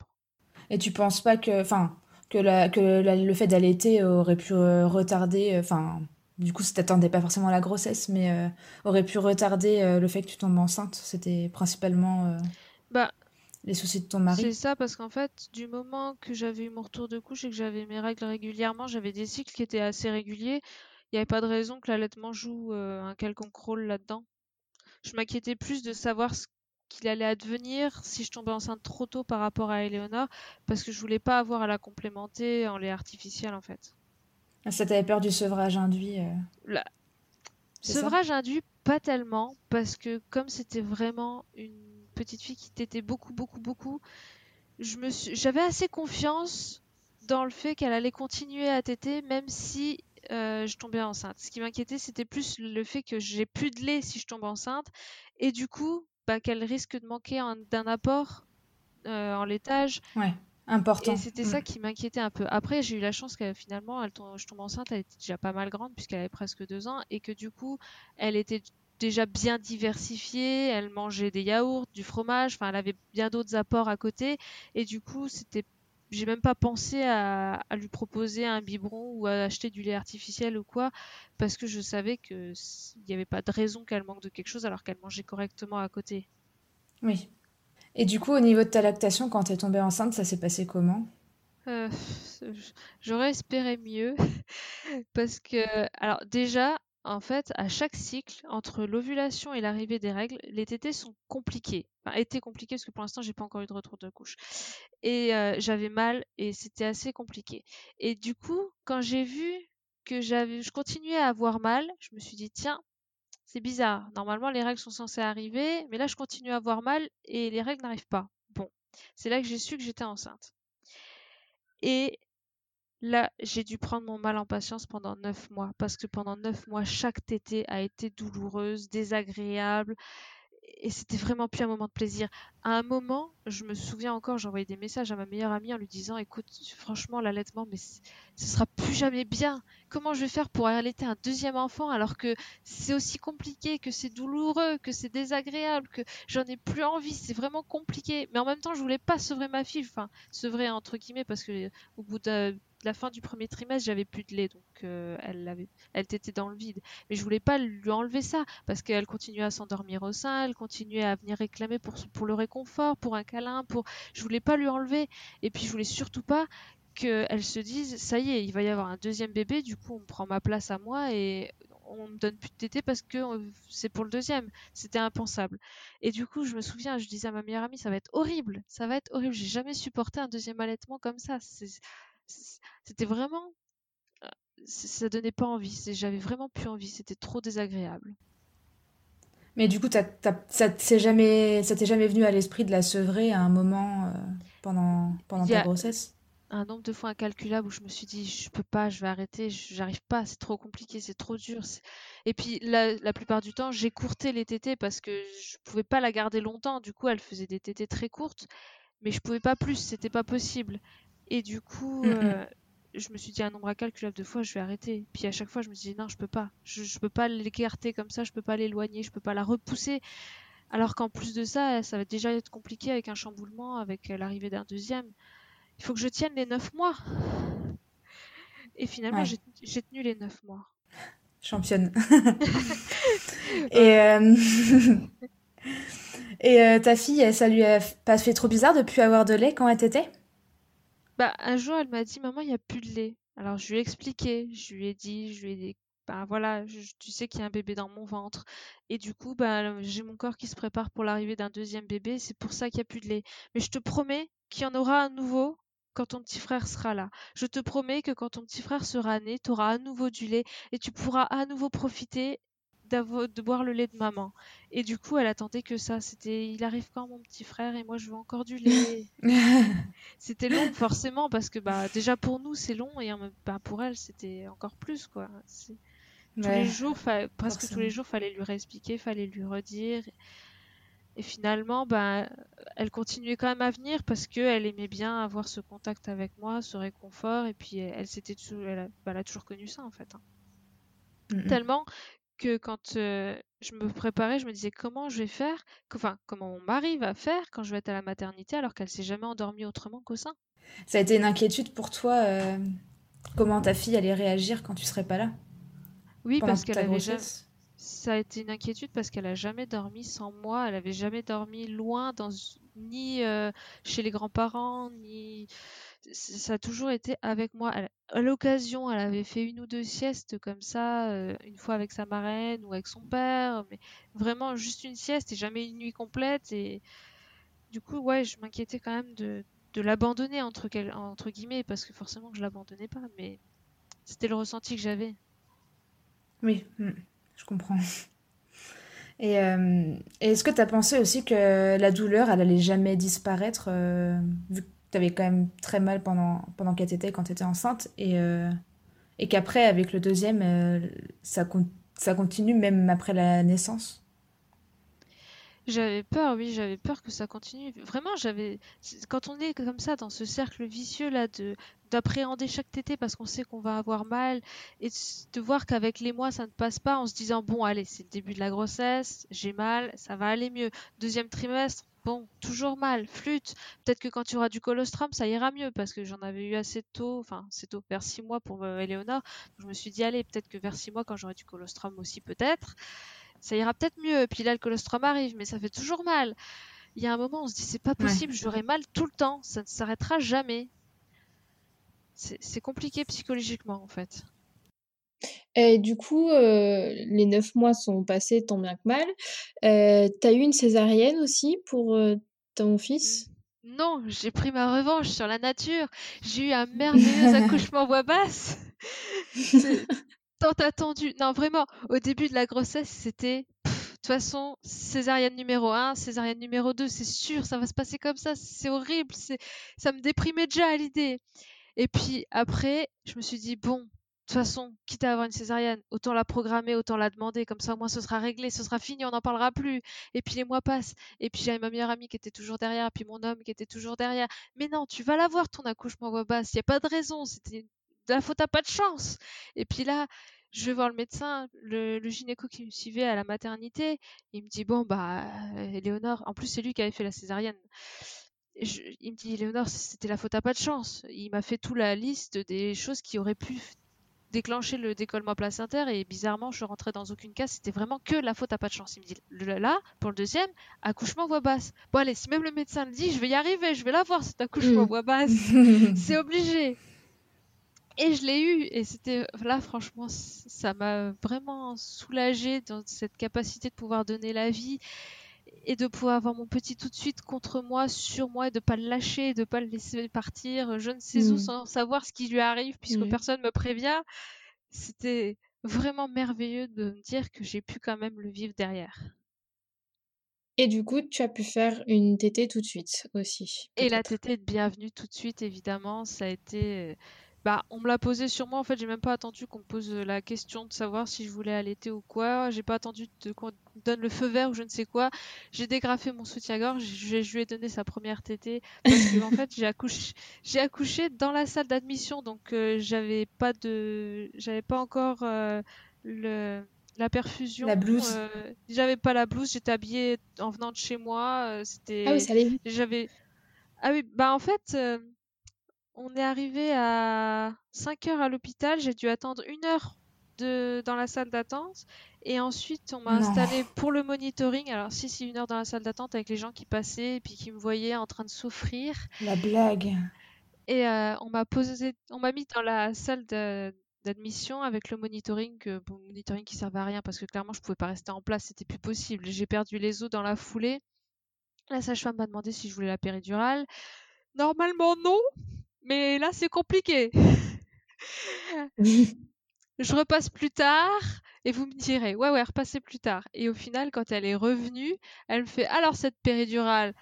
Et tu penses pas que, enfin, que, la, que le fait d'allaiter aurait pu euh, retarder, euh, enfin, du coup, ça t'attendait pas forcément à la grossesse, mais euh, aurait pu retarder le fait que tu tombes enceinte C'était principalement bah, les soucis de ton mari C'est ça, parce qu'en fait, du moment que j'avais eu mon retour de couche et que j'avais mes règles régulièrement, j'avais des cycles qui étaient assez réguliers. Il n'y avait pas de raison que l'allaitement joue un quelconque rôle là-dedans. Je m'inquiétais plus de savoir ce qu'il allait advenir si je tombais enceinte trop tôt par rapport à Eleonore, parce que je voulais pas avoir à la complémenter en lait artificiel en fait. Ah, ça t'avait peur du sevrage induit euh... Sevrage induit, pas tellement, parce que comme c'était vraiment une petite fille qui t'était beaucoup, beaucoup, beaucoup, je me j'avais assez confiance dans le fait qu'elle allait continuer à téter, même si euh, je tombais enceinte. Ce qui m'inquiétait, c'était plus le fait que j'ai plus de lait si je tombe enceinte, et du coup, qu'elle risque de manquer d'un apport euh, en laitage. Ouais, important. Et c'était ça mm. qui m'inquiétait un peu. Après, j'ai eu la chance que finalement, elle je tombe enceinte, elle était déjà pas mal grande puisqu'elle avait presque deux ans et que du coup, elle était déjà bien diversifiée, elle mangeait des yaourts, du fromage, enfin elle avait bien d'autres apports à côté et du coup c'était j'ai même pas pensé à, à, lui proposer un biberon ou à acheter du lait artificiel ou quoi, parce que je savais qu'il n'y avait pas de raison qu'elle manque de quelque chose alors qu'elle mangeait correctement à côté. Oui. Et du coup, au niveau de ta lactation, quand tu es tombée enceinte, ça s'est passé comment? Euh, J'aurais espéré mieux, parce que, alors déjà, en fait, à chaque cycle, entre l'ovulation et l'arrivée des règles, les tétés sont compliqués. Enfin, étaient compliqués parce que pour l'instant, j'ai pas encore eu de retour de couche. Et euh, j'avais mal et c'était assez compliqué. Et du coup, quand j'ai vu que j'avais, je continuais à avoir mal, je me suis dit, tiens, c'est bizarre. Normalement, les règles sont censées arriver, mais là, je continue à avoir mal et les règles n'arrivent pas. Bon, c'est là que j'ai su que j'étais enceinte. Et là, j'ai dû prendre mon mal en patience pendant neuf mois, parce que pendant neuf mois, chaque tétée a été douloureuse, désagréable et c'était vraiment plus un moment de plaisir. À un moment, je me souviens encore, envoyé des messages à ma meilleure amie en lui disant Écoute, franchement, l'allaitement, mais ce sera plus jamais bien. Comment je vais faire pour allaiter un deuxième enfant alors que c'est aussi compliqué, que c'est douloureux, que c'est désagréable, que j'en ai plus envie C'est vraiment compliqué. Mais en même temps, je voulais pas sevrer ma fille, enfin, sevrer entre guillemets, parce que au bout de la fin du premier trimestre, j'avais plus de lait, donc euh, elle était dans le vide. Mais je voulais pas lui enlever ça parce qu'elle continuait à s'endormir au sein, elle continuait à venir réclamer pour, pour le réconfort, pour un câlin, pour. Je voulais pas lui enlever. Et puis je voulais surtout pas qu'elle se dise ça y est, il va y avoir un deuxième bébé, du coup on prend ma place à moi et on me donne plus de tété parce que euh, c'est pour le deuxième. C'était impensable. Et du coup, je me souviens, je disais à ma meilleure amie, ça va être horrible, ça va être horrible. J'ai jamais supporté un deuxième allaitement comme ça. C'était vraiment. Euh, ça donnait pas envie. J'avais vraiment plus envie. C'était trop désagréable. Mais du coup, ça t'est jamais, ça t'est jamais venu à l'esprit de la sevrer à un moment euh, pendant, pendant ta grossesse? un nombre de fois incalculable où je me suis dit je peux pas, je vais arrêter, j'arrive pas, c'est trop compliqué, c'est trop dur. Et puis la, la plupart du temps, j'ai courté les tétés parce que je pouvais pas la garder longtemps. Du coup, elle faisait des tétés très courtes, mais je pouvais pas plus, c'était pas possible. Et du coup, mm, mm. Euh, je me suis dit un nombre incalculable de fois, je vais arrêter. Puis à chaque fois, je me suis dit non, je peux pas. Je, je peux pas l'écarter comme ça, je peux pas l'éloigner, je peux pas la repousser. Alors qu'en plus de ça, ça va déjà être compliqué avec un chamboulement, avec l'arrivée d'un deuxième. Il faut que je tienne les neuf mois. Et finalement, j'ai tenu les neuf mois. Championne. et euh, et euh, ta fille, ça lui a pas fait trop bizarre de plus avoir de lait quand elle t'était? Bah, un jour, elle m'a dit, maman, il n'y a plus de lait. Alors, je lui ai expliqué, je lui ai dit, je lui ai dit, bah voilà, tu sais qu'il y a un bébé dans mon ventre. Et du coup, bah, j'ai mon corps qui se prépare pour l'arrivée d'un deuxième bébé, c'est pour ça qu'il n'y a plus de lait. Mais je te promets qu'il y en aura à nouveau quand ton petit frère sera là. Je te promets que quand ton petit frère sera né, tu auras à nouveau du lait et tu pourras à nouveau profiter de boire le lait de maman. Et du coup, elle attendait que ça. C'était, il arrive quand mon petit frère et moi je veux encore du lait. c'était long forcément parce que bah déjà pour nous c'est long et bah, pour elle c'était encore plus quoi. Tous les jours, presque tous les jours, fallait lui réexpliquer, fallait lui redire. Et finalement, bah, elle continuait quand même à venir parce qu'elle aimait bien avoir ce contact avec moi, ce réconfort. Et puis, elle, s'était, elle, bah, elle, a toujours connu ça en fait. Hein. Tellement que quand euh, je me préparais, je me disais comment je vais faire, enfin comment mon mari va faire quand je vais être à la maternité alors qu'elle s'est jamais endormie autrement qu'au sein? Ça a été une inquiétude pour toi, euh, comment ta fille allait réagir quand tu serais pas là? Oui, parce qu'elle avait jamais... Ça a été une inquiétude parce qu'elle a jamais dormi sans moi, elle avait jamais dormi loin, dans... ni euh, chez les grands-parents, ni ça a toujours été avec moi. à l'occasion, elle avait fait une ou deux siestes comme ça, euh, une fois avec sa marraine ou avec son père, mais vraiment juste une sieste et jamais une nuit complète. Et du coup, ouais, je m'inquiétais quand même de, l'abandonner entre, guillemets, parce que forcément je l'abandonnais pas, mais c'était le ressenti que j'avais. Oui, hmm, je comprends. Et, euh, est-ce que tu as pensé aussi que la douleur, elle allait jamais disparaître, euh, vu tu avais quand même très mal pendant, pendant qu'elle était quand tu étais enceinte et, euh, et qu'après, avec le deuxième, euh, ça, ça continue même après la naissance J'avais peur, oui, j'avais peur que ça continue. Vraiment, j'avais. Quand on est comme ça, dans ce cercle vicieux là, de d'appréhender chaque tété parce qu'on sait qu'on va avoir mal et de voir qu'avec les mois ça ne passe pas en se disant bon allez c'est le début de la grossesse j'ai mal ça va aller mieux deuxième trimestre Bon, toujours mal, flûte. Peut-être que quand tu auras du colostrum, ça ira mieux parce que j'en avais eu assez tôt, enfin, c'est tôt, vers 6 mois pour euh, Eleonore. je me suis dit, allez, peut-être que vers 6 mois, quand j'aurai du colostrum aussi, peut-être, ça ira peut-être mieux. Puis là, le colostrum arrive, mais ça fait toujours mal. Il y a un moment, on se dit, c'est pas possible, j'aurai mal tout le temps, ça ne s'arrêtera jamais. C'est compliqué psychologiquement, en fait. Et du coup, euh, les neuf mois sont passés tant bien que mal. Euh, tu as eu une césarienne aussi pour euh, ton fils? Non, j'ai pris ma revanche sur la nature. J'ai eu un merveilleux accouchement voix basse. tant attendu. Non, vraiment, au début de la grossesse, c'était. De toute façon, césarienne numéro 1, césarienne numéro 2, c'est sûr, ça va se passer comme ça, c'est horrible, ça me déprimait déjà à l'idée. Et puis après, je me suis dit, bon, toute façon, quitte à avoir une césarienne, autant la programmer, autant la demander, comme ça au moins ce sera réglé, ce sera fini, on n'en parlera plus. Et puis les mois passent, et puis j'avais ma meilleure amie qui était toujours derrière, puis mon homme qui était toujours derrière. Mais non, tu vas l'avoir ton accouchement voix basse, il n'y a pas de raison, c'était de la faute à pas de chance. Et puis là, je vais voir le médecin, le, gynéco qui me suivait à la maternité, il me dit bon bah Léonore, en plus c'est lui qui avait fait la césarienne il me dit, Léonore, c'était la faute à pas de chance. Il m'a fait toute la liste des choses qui auraient pu déclencher le décollement placentaire et bizarrement, je rentrais dans aucune case. C'était vraiment que la faute à pas de chance. Il me dit, là, pour le deuxième, accouchement voix basse. Bon, allez, si même le médecin le dit, je vais y arriver, je vais l'avoir cet accouchement mm. voix basse. C'est obligé. Et je l'ai eu. Et c'était là, franchement, ça m'a vraiment soulagée dans cette capacité de pouvoir donner la vie et de pouvoir avoir mon petit tout de suite contre moi, sur moi, et de pas le lâcher, de pas le laisser partir, je ne sais où, mmh. sans savoir ce qui lui arrive, puisque personne personne me prévient. C'était vraiment merveilleux de me dire que j'ai pu quand même le vivre derrière. Et du coup, tu as pu faire une tétée tout de suite aussi. Et la tétée de bienvenue tout de suite, évidemment, ça a été bah, on me l'a posé sur moi. En fait, j'ai même pas attendu qu'on me pose la question de savoir si je voulais allaiter ou quoi. J'ai pas attendu qu'on donne le feu vert ou je ne sais quoi. J'ai dégrafé mon soutien-gorge. Je, lui ai donné sa première tétée parce que en fait, j'ai accouché, j'ai accouché dans la salle d'admission, donc euh, j'avais pas de, j'avais pas encore euh, le la perfusion. La blouse. Euh, j'avais pas la blouse. J'étais habillée en venant de chez moi. C'était. Ah oui, ça allait. J'avais. Ah oui, bah en fait on est arrivé à 5 heures à l'hôpital. J'ai dû attendre une heure de, dans la salle d'attente. Et ensuite, on m'a installé pour le monitoring. Alors, si, c'est une heure dans la salle d'attente avec les gens qui passaient et puis qui me voyaient en train de souffrir. La blague. Et euh, on m'a posé, on m'a mis dans la salle d'admission avec le monitoring, bon, monitoring qui servait à rien parce que clairement, je pouvais pas rester en place. C'était plus possible. J'ai perdu les os dans la foulée. La sage-femme m'a demandé si je voulais la péridurale. Normalement, non. Mais là, c'est compliqué. je repasse plus tard et vous me direz, ouais, ouais, repassez plus tard. Et au final, quand elle est revenue, elle me fait, alors cette péridurale,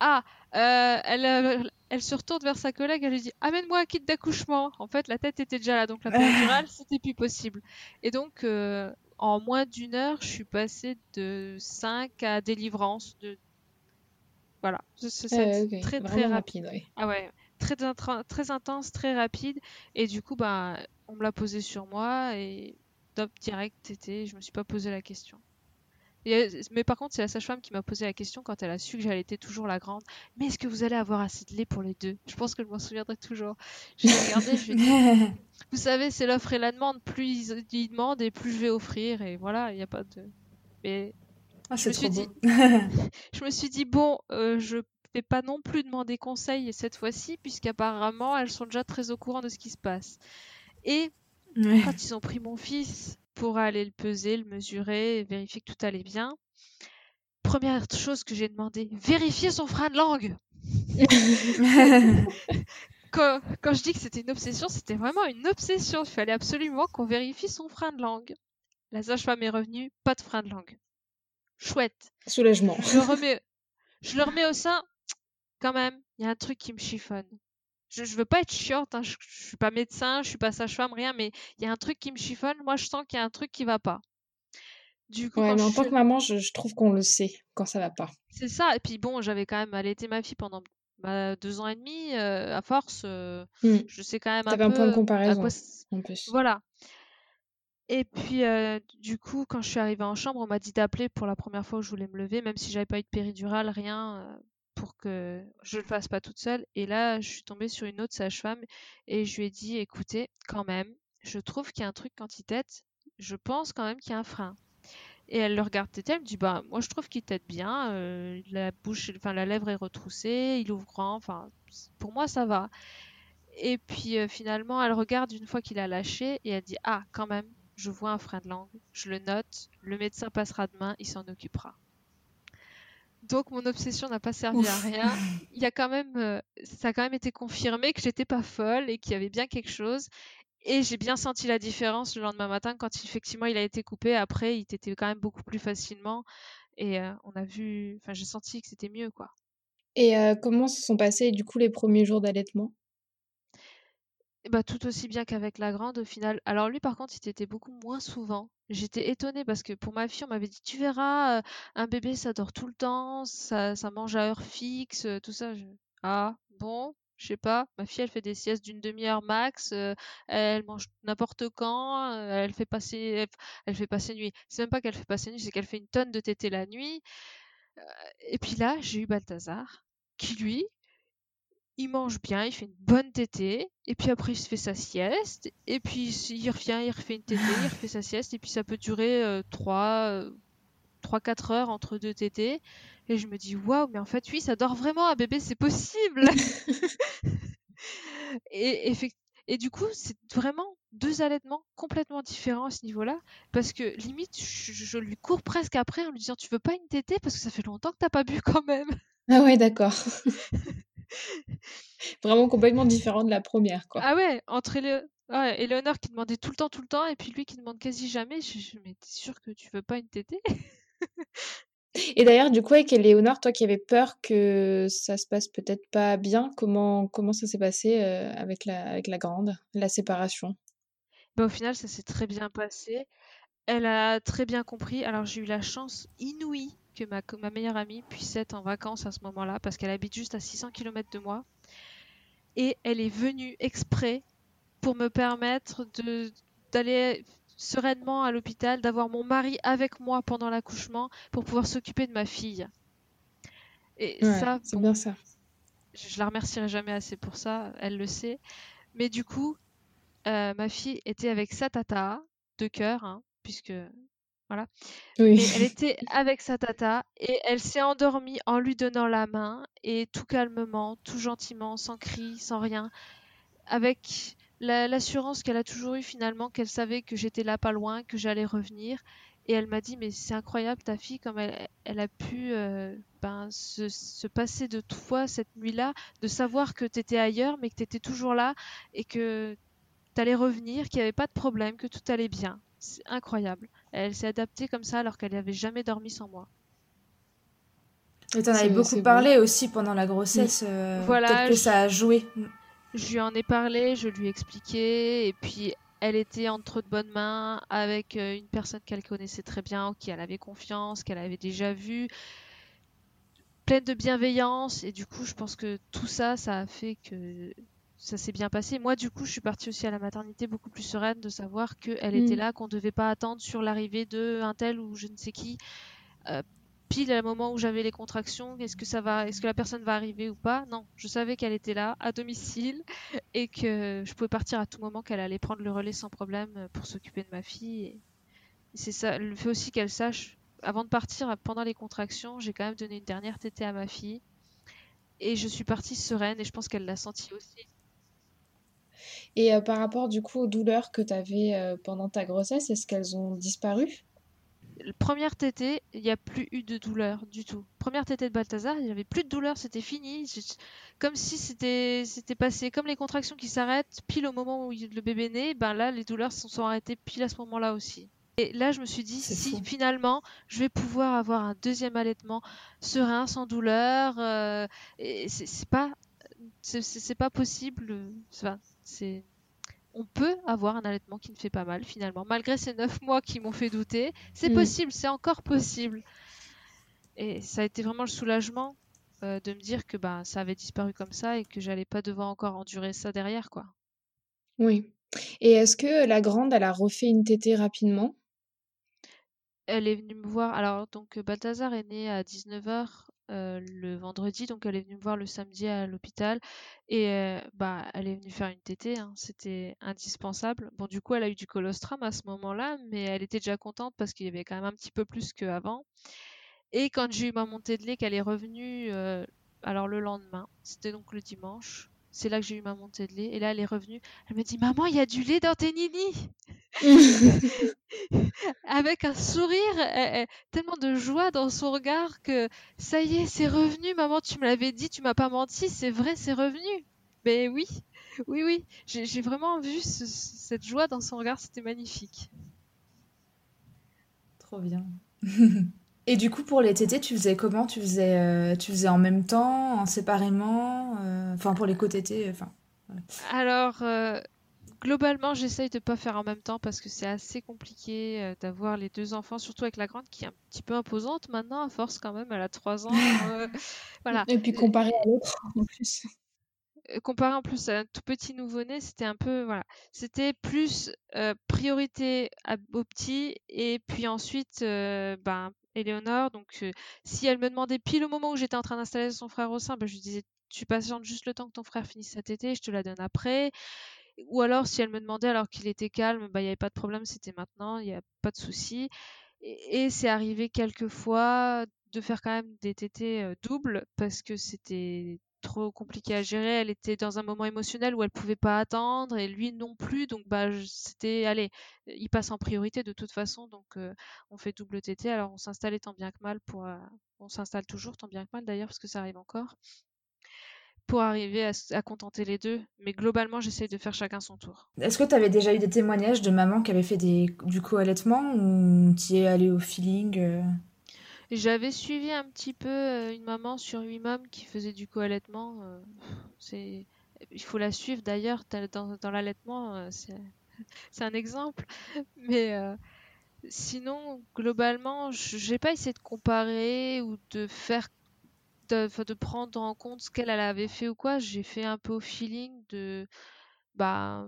ah, euh, elle, euh, elle se retourne vers sa collègue, elle lui dit, amène-moi un kit d'accouchement. En fait, la tête était déjà là, donc la péridurale, c'était plus possible. Et donc, euh, en moins d'une heure, je suis passée de 5 à délivrance. De... Voilà, c'est très très rapide. Ah ouais très, très intense, très rapide. Et du coup, bah, on me l'a posé sur moi et top direct, était, je me suis pas posé la question. mais par contre, c'est la sage-femme qui m'a posé la question quand elle a su que j'allais toujours la grande. Mais est-ce que vous allez avoir assez de lait pour les deux? Je pense que je m'en souviendrai toujours. Je l'ai regardé, je dit, vous savez, c'est l'offre et la demande. Plus ils, demandent et plus je vais offrir. Et voilà, il n'y a pas de. Mais ah, je, me suis dit... je me suis dit, bon, euh, je vais pas non plus demander conseil cette fois-ci, puisqu'apparemment elles sont déjà très au courant de ce qui se passe. Et quand ils ont pris mon fils pour aller le peser, le mesurer, vérifier que tout allait bien, première chose que j'ai demandé, vérifier son frein de langue. quand, quand, je dis que c'était une obsession, c'était vraiment une obsession. Il fallait absolument qu'on vérifie son frein de langue. La sage-femme est revenue, pas de frein de langue. Chouette. Soulagement. Je, remets, je le remets au sein, quand même, il y a un truc qui me chiffonne. Je, je veux pas être chiante, hein, je, je, suis pas médecin, je suis pas sage-femme, rien, mais il y a un truc qui me chiffonne. Moi, je sens qu'il y a un truc qui va pas. Du coup, ouais, mais en tant que maman, je, trouve qu'on le sait quand ça va pas. C'est ça. Et puis bon, j'avais quand même allaité ma fille pendant bah, deux ans et demi. Euh, à force, euh, mmh. je sais quand même un peu. un point de comparaison. En plus. Voilà. Et puis, euh, du coup, quand je suis arrivée en chambre, on m'a dit d'appeler pour la première fois où je voulais me lever, même si j'avais pas eu de péridurale, rien pour que je le fasse pas toute seule. Et là, je suis tombée sur une autre sage-femme et je lui ai dit, écoutez, quand même, je trouve qu'il y a un truc quand il tête, je pense quand même qu'il y a un frein. Et elle le regarde tête, elle me dit, bah, moi je trouve qu'il tête bien, euh, la bouche, enfin la lèvre est retroussée, il ouvre grand, enfin, pour moi ça va. Et puis euh, finalement, elle regarde une fois qu'il a lâché et elle dit, ah, quand même, je vois un frein de langue, je le note, le médecin passera demain, il s'en occupera. Donc mon obsession n'a pas servi à rien. Il y a quand même, euh, ça a quand même été confirmé que j'étais pas folle et qu'il y avait bien quelque chose. Et j'ai bien senti la différence le lendemain matin quand effectivement il a été coupé. Après, il était quand même beaucoup plus facilement. Et euh, on a vu, enfin, j'ai senti que c'était mieux, quoi. Et euh, comment se sont passés du coup les premiers jours d'allaitement? Bah, tout aussi bien qu'avec la grande au final. Alors lui par contre, il était beaucoup moins souvent. J'étais étonnée parce que pour ma fille, on m'avait dit tu verras, euh, un bébé ça dort tout le temps, ça, ça mange à heure fixe, tout ça. Ah bon, je sais pas, ma fille elle fait des siestes d'une demi-heure max, euh, elle mange n'importe quand, euh, elle fait passer elle, fait passer nuit. C'est même pas qu'elle fait passer nuit, c'est qu'elle fait une tonne de tétés la nuit. Euh, et puis là, j'ai eu Balthazar qui lui il mange bien, il fait une bonne tétée, et puis après il se fait sa sieste, et puis il revient, il refait une tétée, il refait sa sieste, et puis ça peut durer 3 3-4 heures entre deux tétées. Et je me dis, waouh, mais en fait, oui, ça dort vraiment, un bébé, c'est possible. et, et du coup, c'est vraiment deux allaitements complètement différents à ce niveau-là. Parce que limite, je, lui cours presque après en lui disant, tu veux pas une tétée? Parce que ça fait longtemps que t'as pas bu quand même. Ah ouais, d'accord. vraiment complètement différent de la première, quoi. Ah ouais, entre le... Ouais, Eleonore qui demandait tout le temps, tout le temps, et puis lui qui demande quasi jamais. Je, je mais t'es sûr que tu veux pas une tétée? Et d'ailleurs, du coup, avec Léonore, toi qui avais peur que ça se passe peut-être pas bien, comment, comment ça s'est passé euh, avec, la, avec la grande, la séparation? Bah, Au final, ça s'est très bien passé. Elle a très bien compris. Alors, j'ai eu la chance inouïe que ma, ma meilleure amie puisse être en vacances à ce moment-là, parce qu'elle habite juste à 600 km de moi. Et elle est venue exprès pour me permettre d'aller sereinement à l'hôpital, d'avoir mon mari avec moi pendant l'accouchement pour pouvoir s'occuper de ma fille. Et ça, c'est bien ça. Je, la remercierai jamais assez pour ça, elle le sait. Mais du coup, euh, ma fille était avec sa tata de cœur, hein, puisque voilà. Oui. elle était avec sa tata et elle s'est endormie en lui donnant la main et tout calmement, tout gentiment, sans cri, sans rien, avec l'assurance qu'elle a toujours eue finalement, qu'elle savait que j'étais là pas loin, que j'allais revenir. Et elle m'a dit, mais c'est incroyable ta fille, comme elle, elle a pu euh, ben, se, se, passer de toi cette nuit-là, de savoir que tu étais ailleurs, mais que tu étais toujours là et que tu allais revenir, qu'il n'y avait pas de problème, que tout allait bien. C'est incroyable. Elle s'est adaptée comme ça alors qu'elle n'avait jamais dormi sans moi. Et t'en avais beaucoup parlé aussi pendant la grossesse. Euh, voilà, peut-être que ça a joué. Je lui en ai parlé, je lui ai expliqué, et puis elle était entre de bonnes mains avec euh, une personne qu'elle connaissait très bien, en qui elle avait confiance, qu'elle avait déjà vue, pleine de bienveillance, et du coup, je pense que tout ça, ça a fait que ça s'est bien passé. Moi, du coup, je suis partie aussi à la maternité beaucoup plus sereine de savoir qu'elle était mm. là, qu'on ne devait pas attendre sur l'arrivée de un tel ou je ne sais qui. Euh, pile à moment où j'avais les contractions, est-ce que ça va, est-ce que la personne va arriver ou pas? Non, je savais qu'elle était là, à domicile, et que je pouvais partir à tout moment, qu'elle allait prendre le relais sans problème pour s'occuper de ma fille. Et c'est ça, le fait aussi qu'elle sache, avant de partir, pendant les contractions, j'ai quand même donné une dernière tétée à ma fille, et je suis partie sereine, et je pense qu'elle l'a senti aussi. Et euh, par rapport du coup aux douleurs que tu avais euh, pendant ta grossesse, est-ce qu'elles ont disparu? Première tétée, il n'y a plus eu de douleur du tout. Première tétée de Balthazar, il n'y avait plus de douleur, c'était fini. Comme si c'était passé, comme les contractions qui s'arrêtent pile au moment où le bébé naît, ben là, les douleurs se sont arrêtées pile à ce moment-là aussi. Et là, je me suis dit, si finalement, je vais pouvoir avoir un deuxième allaitement serein, sans douleur, euh, c'est pas, c'est pas possible. C'est on peut avoir un allaitement qui ne fait pas mal finalement. Malgré ces neuf mois qui m'ont fait douter, c'est mm. possible, c'est encore possible. Et ça a été vraiment le soulagement euh, de me dire que bah, ça avait disparu comme ça et que j'allais pas devoir encore endurer ça derrière. quoi. Oui. Et est-ce que la grande, elle a refait une tétée rapidement? Elle est venue me voir. Alors, donc, Balthazar est né à 19h euh, le vendredi, donc elle est venue me voir le samedi à l'hôpital et euh, bah elle est venue faire une tétée, hein, c'était indispensable. Bon du coup elle a eu du colostrum à ce moment-là, mais elle était déjà contente parce qu'il y avait quand même un petit peu plus qu'avant. Et quand j'ai eu ma montée de lait, qu'elle est revenue, euh, alors le lendemain, c'était donc le dimanche, c'est là que j'ai eu ma montée de lait. Et là, elle est revenue. Elle me dit Maman, il y a du lait dans tes ninis Avec un sourire, tellement de joie dans son regard que ça y est, c'est revenu. Maman, tu me l'avais dit, tu m'as pas menti, c'est vrai, c'est revenu. Mais oui. Oui, oui, j'ai vraiment vu cette joie dans son regard, c'était magnifique. Trop bien. Et du coup, pour les tétés, tu faisais comment? Tu faisais, euh, tu faisais en même temps, en séparément euh, Enfin, pour les co-tétés, enfin... Alors, euh, globalement, j'essaye de pas faire en même temps parce que c'est assez compliqué d'avoir les deux enfants, surtout avec la grande qui est un petit peu imposante maintenant, à force quand même, elle a 3 ans. voilà. Et puis comparé à l'autre, en plus. Comparé en plus à un tout petit nouveau-né, c'était un peu, voilà, c'était plus priorité à, au petit et puis ensuite, ben, Éléonore. Donc, si elle me demandait pile au moment où j'étais en train d'installer son frère au sein, ben, je lui disais tu patientes juste le temps que ton frère finisse sa tétée, je te la donne après. Ou alors, si elle me demandait alors qu'il était calme, bah, il n'y avait pas de problème, c'était maintenant, il n'y a pas de souci. Et, c'est arrivé quelques fois de faire quand même des tétés doubles parce que c'était trop compliqué à gérer. Elle était dans un moment émotionnel où elle pouvait pas attendre et lui non plus. Donc bah c'était allez, il passe en priorité de toute façon. Donc on fait double TT. Alors on s'installe tant bien que mal pour, on s'installe toujours tant bien que mal d'ailleurs parce que ça arrive encore pour arriver à, contenter les deux. Mais globalement, j'essaye de faire chacun son tour. Est-ce que tu avais déjà eu des témoignages de mamans qui avaient fait des, du co-allaitement ou tu es allé au feeling euh? J'avais suivi un petit peu euh, une maman sur Wimom qui faisait du co-allaitement. Euh, c'est... Il faut la suivre d'ailleurs dans, dans l'allaitement, c'est... c'est un exemple. Mais sinon, globalement, j'ai pas essayé de comparer ou de faire de, prendre en compte ce qu'elle avait fait ou quoi. J'ai fait un peu au feeling de bah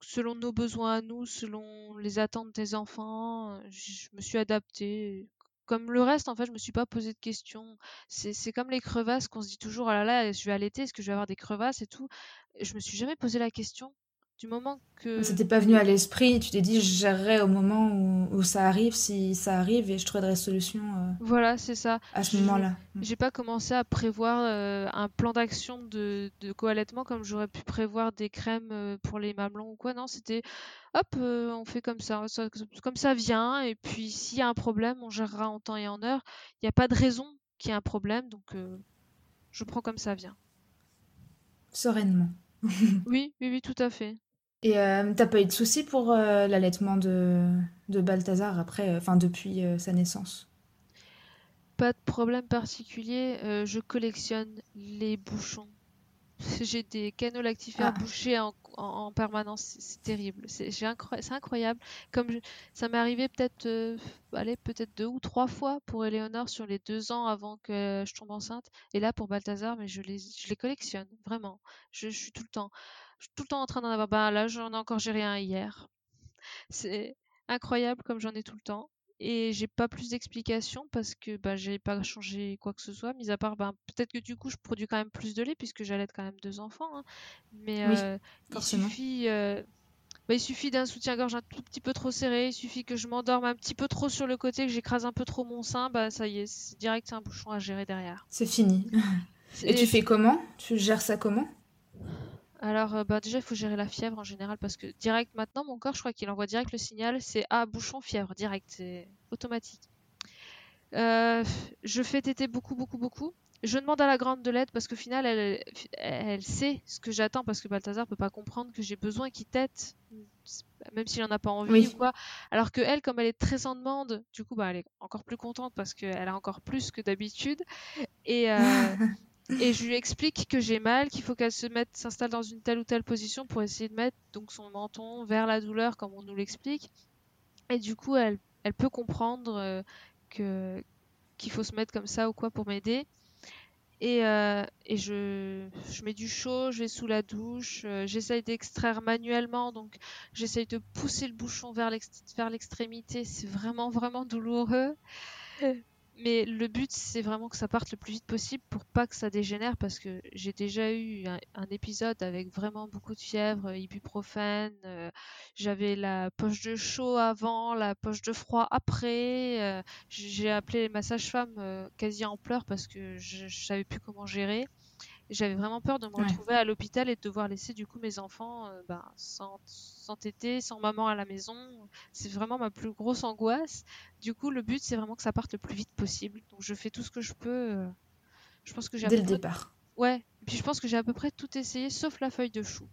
selon nos besoins à nous, selon les attentes des enfants, je me suis adaptée comme le reste, en fait, je me suis pas posé de questions. C'est comme les crevasses qu'on se dit toujours, ah là là, je vais allaiter, est-ce que je vais avoir des crevasses et tout? Je me suis jamais posé la question du moment que. C'était pas venu à l'esprit, tu t'es dit, je gérerai au moment où, ça arrive, si ça arrive, et je trouverai solution. Euh, voilà, c'est ça. À ce moment-là. Mm. J'ai pas commencé à prévoir euh, un plan d'action de, de co-allaitement comme j'aurais pu prévoir des crèmes euh, pour les mamelons ou quoi. Non, c'était hop, on fait comme ça, comme ça vient, et puis s'il y a un problème, on gérera en temps et en heure. Il n'y a pas de raison qu'il y ait un problème, donc je prends comme ça vient. Sereinement. oui, oui, oui, tout à fait. Et euh, t'as pas eu de soucis pour euh, l'allaitement de, de Balthazar après, euh, enfin depuis sa naissance? Pas de problème particulier. je collectionne les bouchons. J'ai des canaux lactifères ah. bouchés en, en, permanence. C'est terrible. C'est incroyable. Comme ça m'est arrivé peut-être, allez, peut-être deux ou trois fois pour Éléonore sur les deux ans avant que je tombe enceinte. Et là pour Balthazar, mais je les, je les collectionne vraiment. Je, je suis tout le temps je suis tout le temps en train d'en avoir. Ben là, j'en ai encore géré un hier. C'est incroyable comme j'en ai tout le temps. Et j'ai pas plus d'explications parce que bah, j'ai pas changé quoi que ce soit, mis à part ben, peut-être que du coup je produis quand même plus de lait puisque j'allais quand même deux enfants. Hein. Mais euh, il suffit. Euh, bah, il suffit d'un soutien-gorge un tout petit peu trop serré, il suffit que je m'endorme un petit peu trop sur le côté, que j'écrase un peu trop mon sein, bah ça y est, c'est direct c'est un bouchon à gérer derrière. C'est fini. Et tu fais comment? Tu gères ça comment? Alors, euh, bah, déjà, il faut gérer la fièvre en général parce que direct maintenant, mon corps, je crois qu'il envoie direct le signal, c'est ah bouchon fièvre direct, c'est automatique. Euh, je fais téter beaucoup, beaucoup, beaucoup. Je demande à la grande de l'aide parce qu'au final, elle, elle sait ce que j'attends parce que Balthazar peut pas comprendre que j'ai besoin qu'il tète, même s'il en a pas envie ou quoi. Alors que elle, comme elle est très en demande, du coup, bah, elle est encore plus contente parce qu'elle a encore plus que d'habitude. Et, euh, et je lui explique que j'ai mal, qu'il faut qu'elle se mette, s'installe dans une telle ou telle position pour essayer de mettre donc son menton vers la douleur comme on nous l'explique. Et du coup, elle, elle peut comprendre euh, que qu'il faut se mettre comme ça ou quoi pour m'aider. Et, euh, et je, je, mets du chaud, je vais sous la douche, euh, j'essaye d'extraire manuellement, donc j'essaye de pousser le bouchon vers l'extrémité, c'est vraiment vraiment douloureux. Mais le but, c'est vraiment que ça parte le plus vite possible pour pas que ça dégénère parce que j'ai déjà eu un, épisode avec vraiment beaucoup de fièvre, ibuprofène, euh, j'avais la poche de chaud avant, la poche de froid après, euh, j'ai appelé ma sage-femme euh, quasi en pleurs parce que je savais plus comment gérer. J'avais vraiment peur de me retrouver à l'hôpital et de devoir laisser du coup mes enfants euh, ben, sans, sans tété, sans maman à la maison. C'est vraiment ma plus grosse angoisse. Du coup, le but c'est vraiment que ça parte le plus vite possible. Donc je fais tout ce que je peux. Euh, je pense que j'ai dès le départ. Ouais, et puis je pense que j'ai à peu près tout essayé sauf la feuille de chou.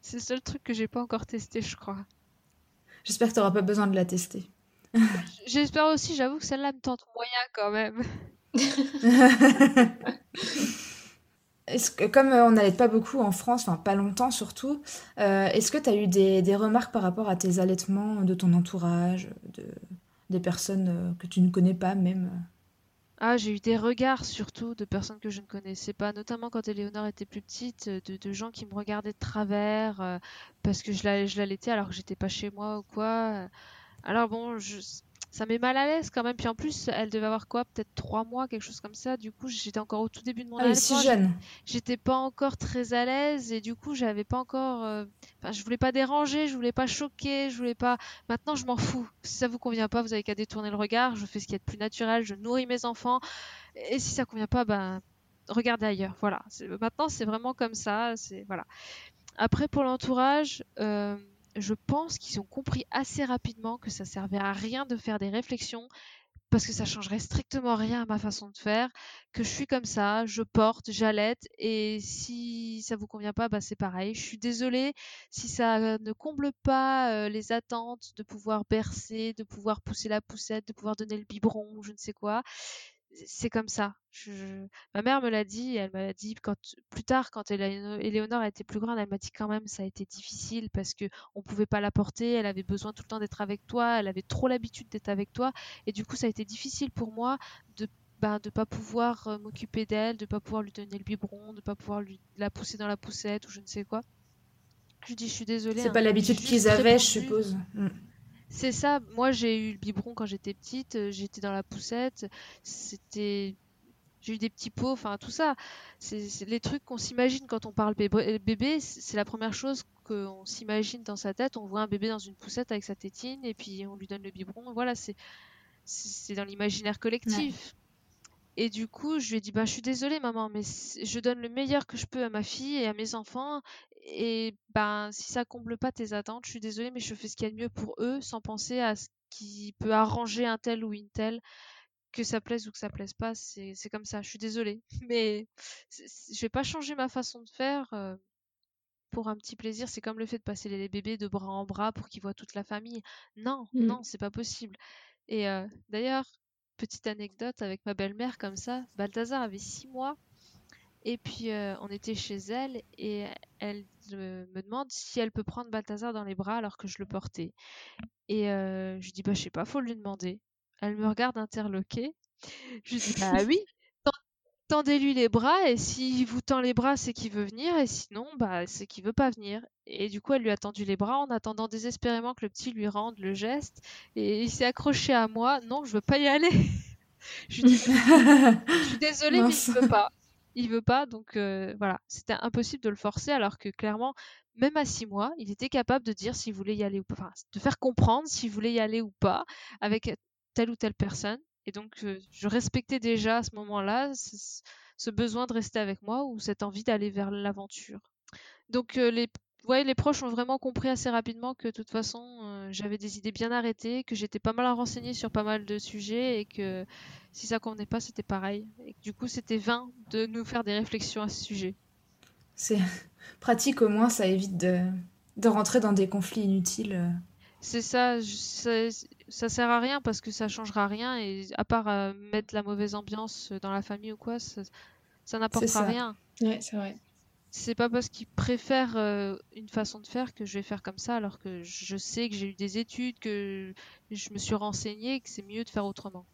C'est le seul truc que j'ai pas encore testé, je crois. J'espère que tu n'auras pas besoin de la tester. J'espère aussi, j'avoue que celle-là me tente moyen quand même. Comme euh, on n'allait pas beaucoup en France, enfin pas longtemps surtout, euh, est-ce que tu as eu des, des, remarques par rapport à tes allaitements de ton entourage, de, des personnes euh, que tu ne connais pas même? Ah, j'ai eu des regards surtout de personnes que je ne connaissais pas, notamment quand Éléonore était plus petite, de, de gens qui me regardaient de travers parce que je l'allaitais alors que j'étais pas chez moi ou quoi. Alors bon, je, ça met mal à l'aise quand même. Puis en plus, elle devait avoir quoi Peut-être trois mois, quelque chose comme ça. Du coup, j'étais encore au tout début de mon ah, si jeune. J'étais pas encore très à l'aise et du coup, j'avais pas encore. Euh, enfin, je voulais pas déranger, je voulais pas choquer, je voulais pas. Maintenant, je m'en fous. Si ça vous convient pas, vous avez qu'à détourner le regard. Je fais ce qui est de plus naturel. Je nourris mes enfants. Et si ça convient pas, ben regardez ailleurs. Voilà. Maintenant, c'est vraiment comme ça. C'est voilà. Après, pour l'entourage. Euh je pense qu'ils ont compris assez rapidement que ça servait à rien de faire des réflexions parce que ça changerait strictement rien à ma façon de faire, que je suis comme ça, je porte, j'allaite, et si ça vous convient pas, bah c'est pareil. Je suis désolée si ça ne comble pas euh, les attentes de pouvoir bercer, de pouvoir pousser la poussette, de pouvoir donner le biberon, je ne sais quoi c'est comme ça. Je... Ma mère me l'a dit, elle m'a dit quand plus tard, quand Éléonore était plus grande, elle m'a dit quand même ça a été difficile parce que on pouvait pas la porter, elle avait besoin tout le temps d'être avec toi, elle avait trop l'habitude d'être avec toi, et du coup ça a été difficile pour moi de ben, de pas pouvoir euh, m'occuper d'elle, de pas pouvoir lui donner le biberon, de pas pouvoir lui la pousser dans la poussette ou je ne sais quoi. Je dis je suis désolée. C'est hein, pas l'habitude qu'ils avaient, je suppose. Mm. C'est ça. Moi, j'ai eu le biberon quand j'étais petite. Euh, j'étais dans la poussette. C'était. J'ai eu des petits pots, enfin tout ça. C'est les trucs qu'on s'imagine quand on parle bébé. C'est la première chose qu'on s'imagine dans sa tête. On voit un bébé dans une poussette avec sa tétine et puis on lui donne le biberon. Voilà, c'est c'est dans l'imaginaire collectif. Et du coup, je lui ai dit, bah, je suis désolée, maman, mais je donne le meilleur que je peux à ma fille et à mes enfants. Et ben, si ça comble pas tes attentes, je suis désolée, mais je fais ce qu'il y a de mieux pour eux, sans penser à ce qui peut arranger un tel ou une telle. Que ça plaise ou que ça plaise pas, c'est comme ça. Je suis désolée, mais je vais pas changer ma façon de faire euh, pour un petit plaisir. C'est comme le fait de passer les bébés de bras en bras pour qu'ils voient toute la famille. Non, mmh. non, c'est pas possible. Et euh, d'ailleurs, petite anecdote avec ma belle-mère comme ça. Balthazar avait six mois. Et puis euh, on était chez elle et elle me demande si elle peut prendre Balthazar dans les bras alors que je le portais. Et euh, je dis bah je sais pas, faut lui demander. Elle me regarde interloquée. Je dis bah oui, tendez-lui les bras et s'il vous tend les bras c'est qu'il veut venir et sinon bah c'est qu'il veut pas venir. Et du coup elle lui a tendu les bras en attendant désespérément que le petit lui rende le geste et il s'est accroché à moi. Non je veux pas y aller. je, dis, je suis désolée mais il veut pas. Il veut pas donc euh, voilà c'était impossible de le forcer alors que clairement même à six mois il était capable de dire s'il voulait y aller ou pas, enfin, de faire comprendre s'il voulait y aller ou pas avec telle ou telle personne et donc, euh, je respectais déjà à ce moment-là ce, besoin de rester avec moi ou cette envie d'aller vers l'aventure. Donc, euh, les, ouais, les proches ont vraiment compris assez rapidement que de toute façon, euh, j'avais des idées bien arrêtées, que j'étais pas mal renseignée sur pas mal de sujets et que si ça convenait pas, c'était pareil. Et du coup, c'était vain de nous faire des réflexions à ce sujet. C'est pratique au moins, ça évite de, de rentrer dans des conflits inutiles. C'est ça, ça, sert à rien parce que ça changera rien et à part euh, mettre la mauvaise ambiance dans la famille ou quoi, ça, n'apportera rien. Ouais, c'est vrai. C'est pas parce qu'ils préfèrent euh, une façon de faire que je vais faire comme ça alors que je sais que j'ai eu des études, que je me suis renseignée, que c'est mieux de faire autrement.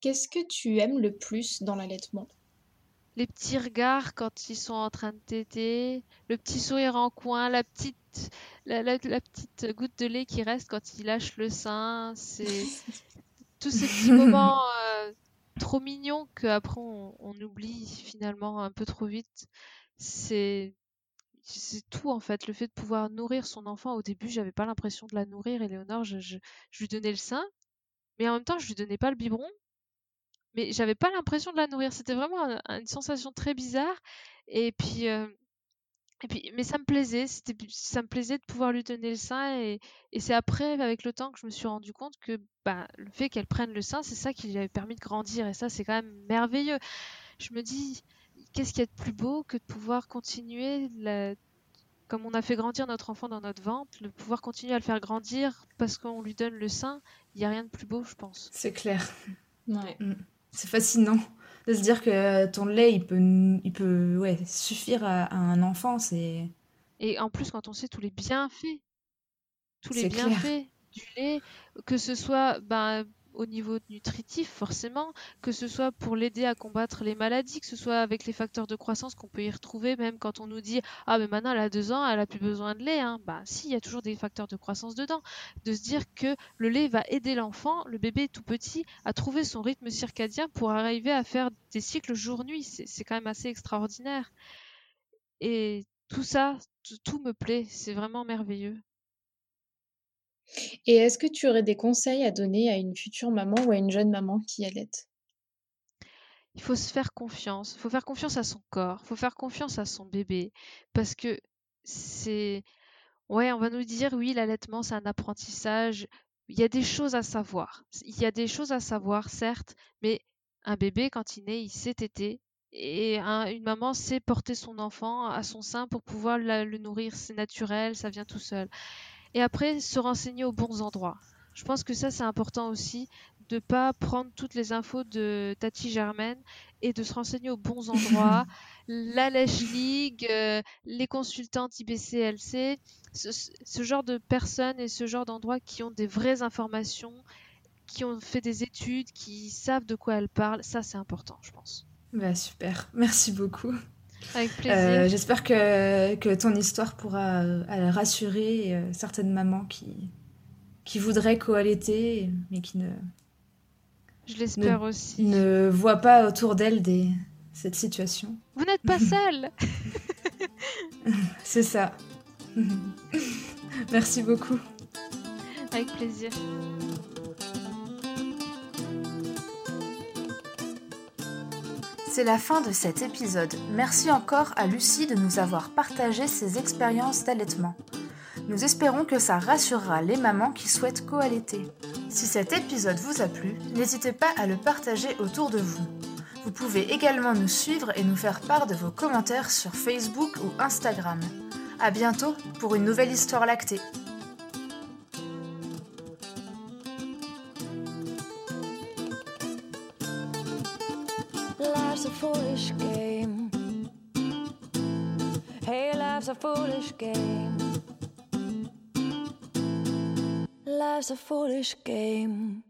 Qu'est-ce que tu aimes le plus dans l'allaitement? Les petits regards quand ils sont en train de téter, le petit sourire en coin, la petite la, petite goutte de lait qui reste quand il lâche le sein, c'est tous ces petits moments euh, trop mignons qu'après on, on oublie finalement un peu trop vite. C'est c'est tout en fait, le fait de pouvoir nourrir son enfant. Au début, j'avais pas l'impression de la nourrir, Éléonore, je, je, lui donnais le sein, mais en même temps, je lui donnais pas le biberon, mais j'avais pas l'impression de la nourrir. C'était vraiment une sensation très bizarre. Et puis, euh, et puis, mais ça me plaisait, c'était, ça me plaisait de pouvoir lui donner le sein et, et c'est après, avec le temps, que je me suis rendu compte que bah, le fait qu'elle prenne le sein, c'est ça qui lui avait permis de grandir et ça, c'est quand même merveilleux. Je me dis, qu'est-ce qu'il y a de plus beau que de pouvoir continuer comme on a fait grandir notre enfant dans notre ventre, de pouvoir continuer à le faire grandir parce qu'on lui donne le sein, il n'y a rien de plus beau, je pense. C'est clair. Ouais. Mm. C'est fascinant de se dire que ton lait, il peut, il peut ouais, suffire à, un enfant. C'est... Et en plus, quand on sait tous les bienfaits, tous les bienfaits du lait, que ce soit ben, au niveau nutritif forcément, que ce soit pour l'aider à combattre les maladies, que ce soit avec les facteurs de croissance qu'on peut y retrouver, même quand on nous dit ah mais maintenant elle a deux ans, elle a plus besoin de lait, hein. bah si, il y a toujours des facteurs de croissance dedans. De se dire que le lait va aider l'enfant, le bébé tout petit, à trouver son rythme circadien pour arriver à faire des cycles jour-nuit, c'est quand même assez extraordinaire. Et tout ça, tout me plaît, c'est vraiment merveilleux. Et est-ce que tu aurais des conseils à donner à une future maman ou à une jeune maman qui allait Il faut se faire confiance. Il faut faire confiance à son corps. Il faut faire confiance à son bébé. Parce que c'est. Ouais, on va nous dire, oui, l'allaitement, c'est un apprentissage. Il y a des choses à savoir. Il y a des choses à savoir, certes, mais un bébé, quand il naît, il sait téter. Et une maman sait porter son enfant à son sein pour pouvoir le nourrir. C'est naturel, ça vient tout seul. Et après, se renseigner aux bons endroits. Je pense que ça, c'est important aussi, de pas prendre toutes les infos de Tati Germaine et de se renseigner aux bons endroits. la Lèche League, euh, les consultantes IBCLC, ce, ce, genre de personnes et ce genre d'endroits qui ont des vraies informations, qui ont fait des études, qui savent de quoi elles parlent, ça c'est important, je pense. Bah, super, merci beaucoup. Avec plaisir. Euh, j'espère que, que, ton histoire pourra euh, rassurer euh, certaines mamans qui, qui voudraient coallaiter, mais qui ne. Je l'espère aussi. Ne voient pas autour d'elles des... cette situation. Vous n'êtes pas seule C'est ça. Merci beaucoup. Avec plaisir. C'est la fin de cet épisode. Merci encore à Lucie de nous avoir partagé ses expériences d'allaitement. Nous espérons que ça rassurera les mamans qui souhaitent coallaiter. Si cet épisode vous a plu, n'hésitez pas à le partager autour de vous. Vous pouvez également nous suivre et nous faire part de vos commentaires sur Facebook ou Instagram. A bientôt pour une nouvelle histoire lactée. Foolish game. Hey, life's a foolish game. Life's a foolish game.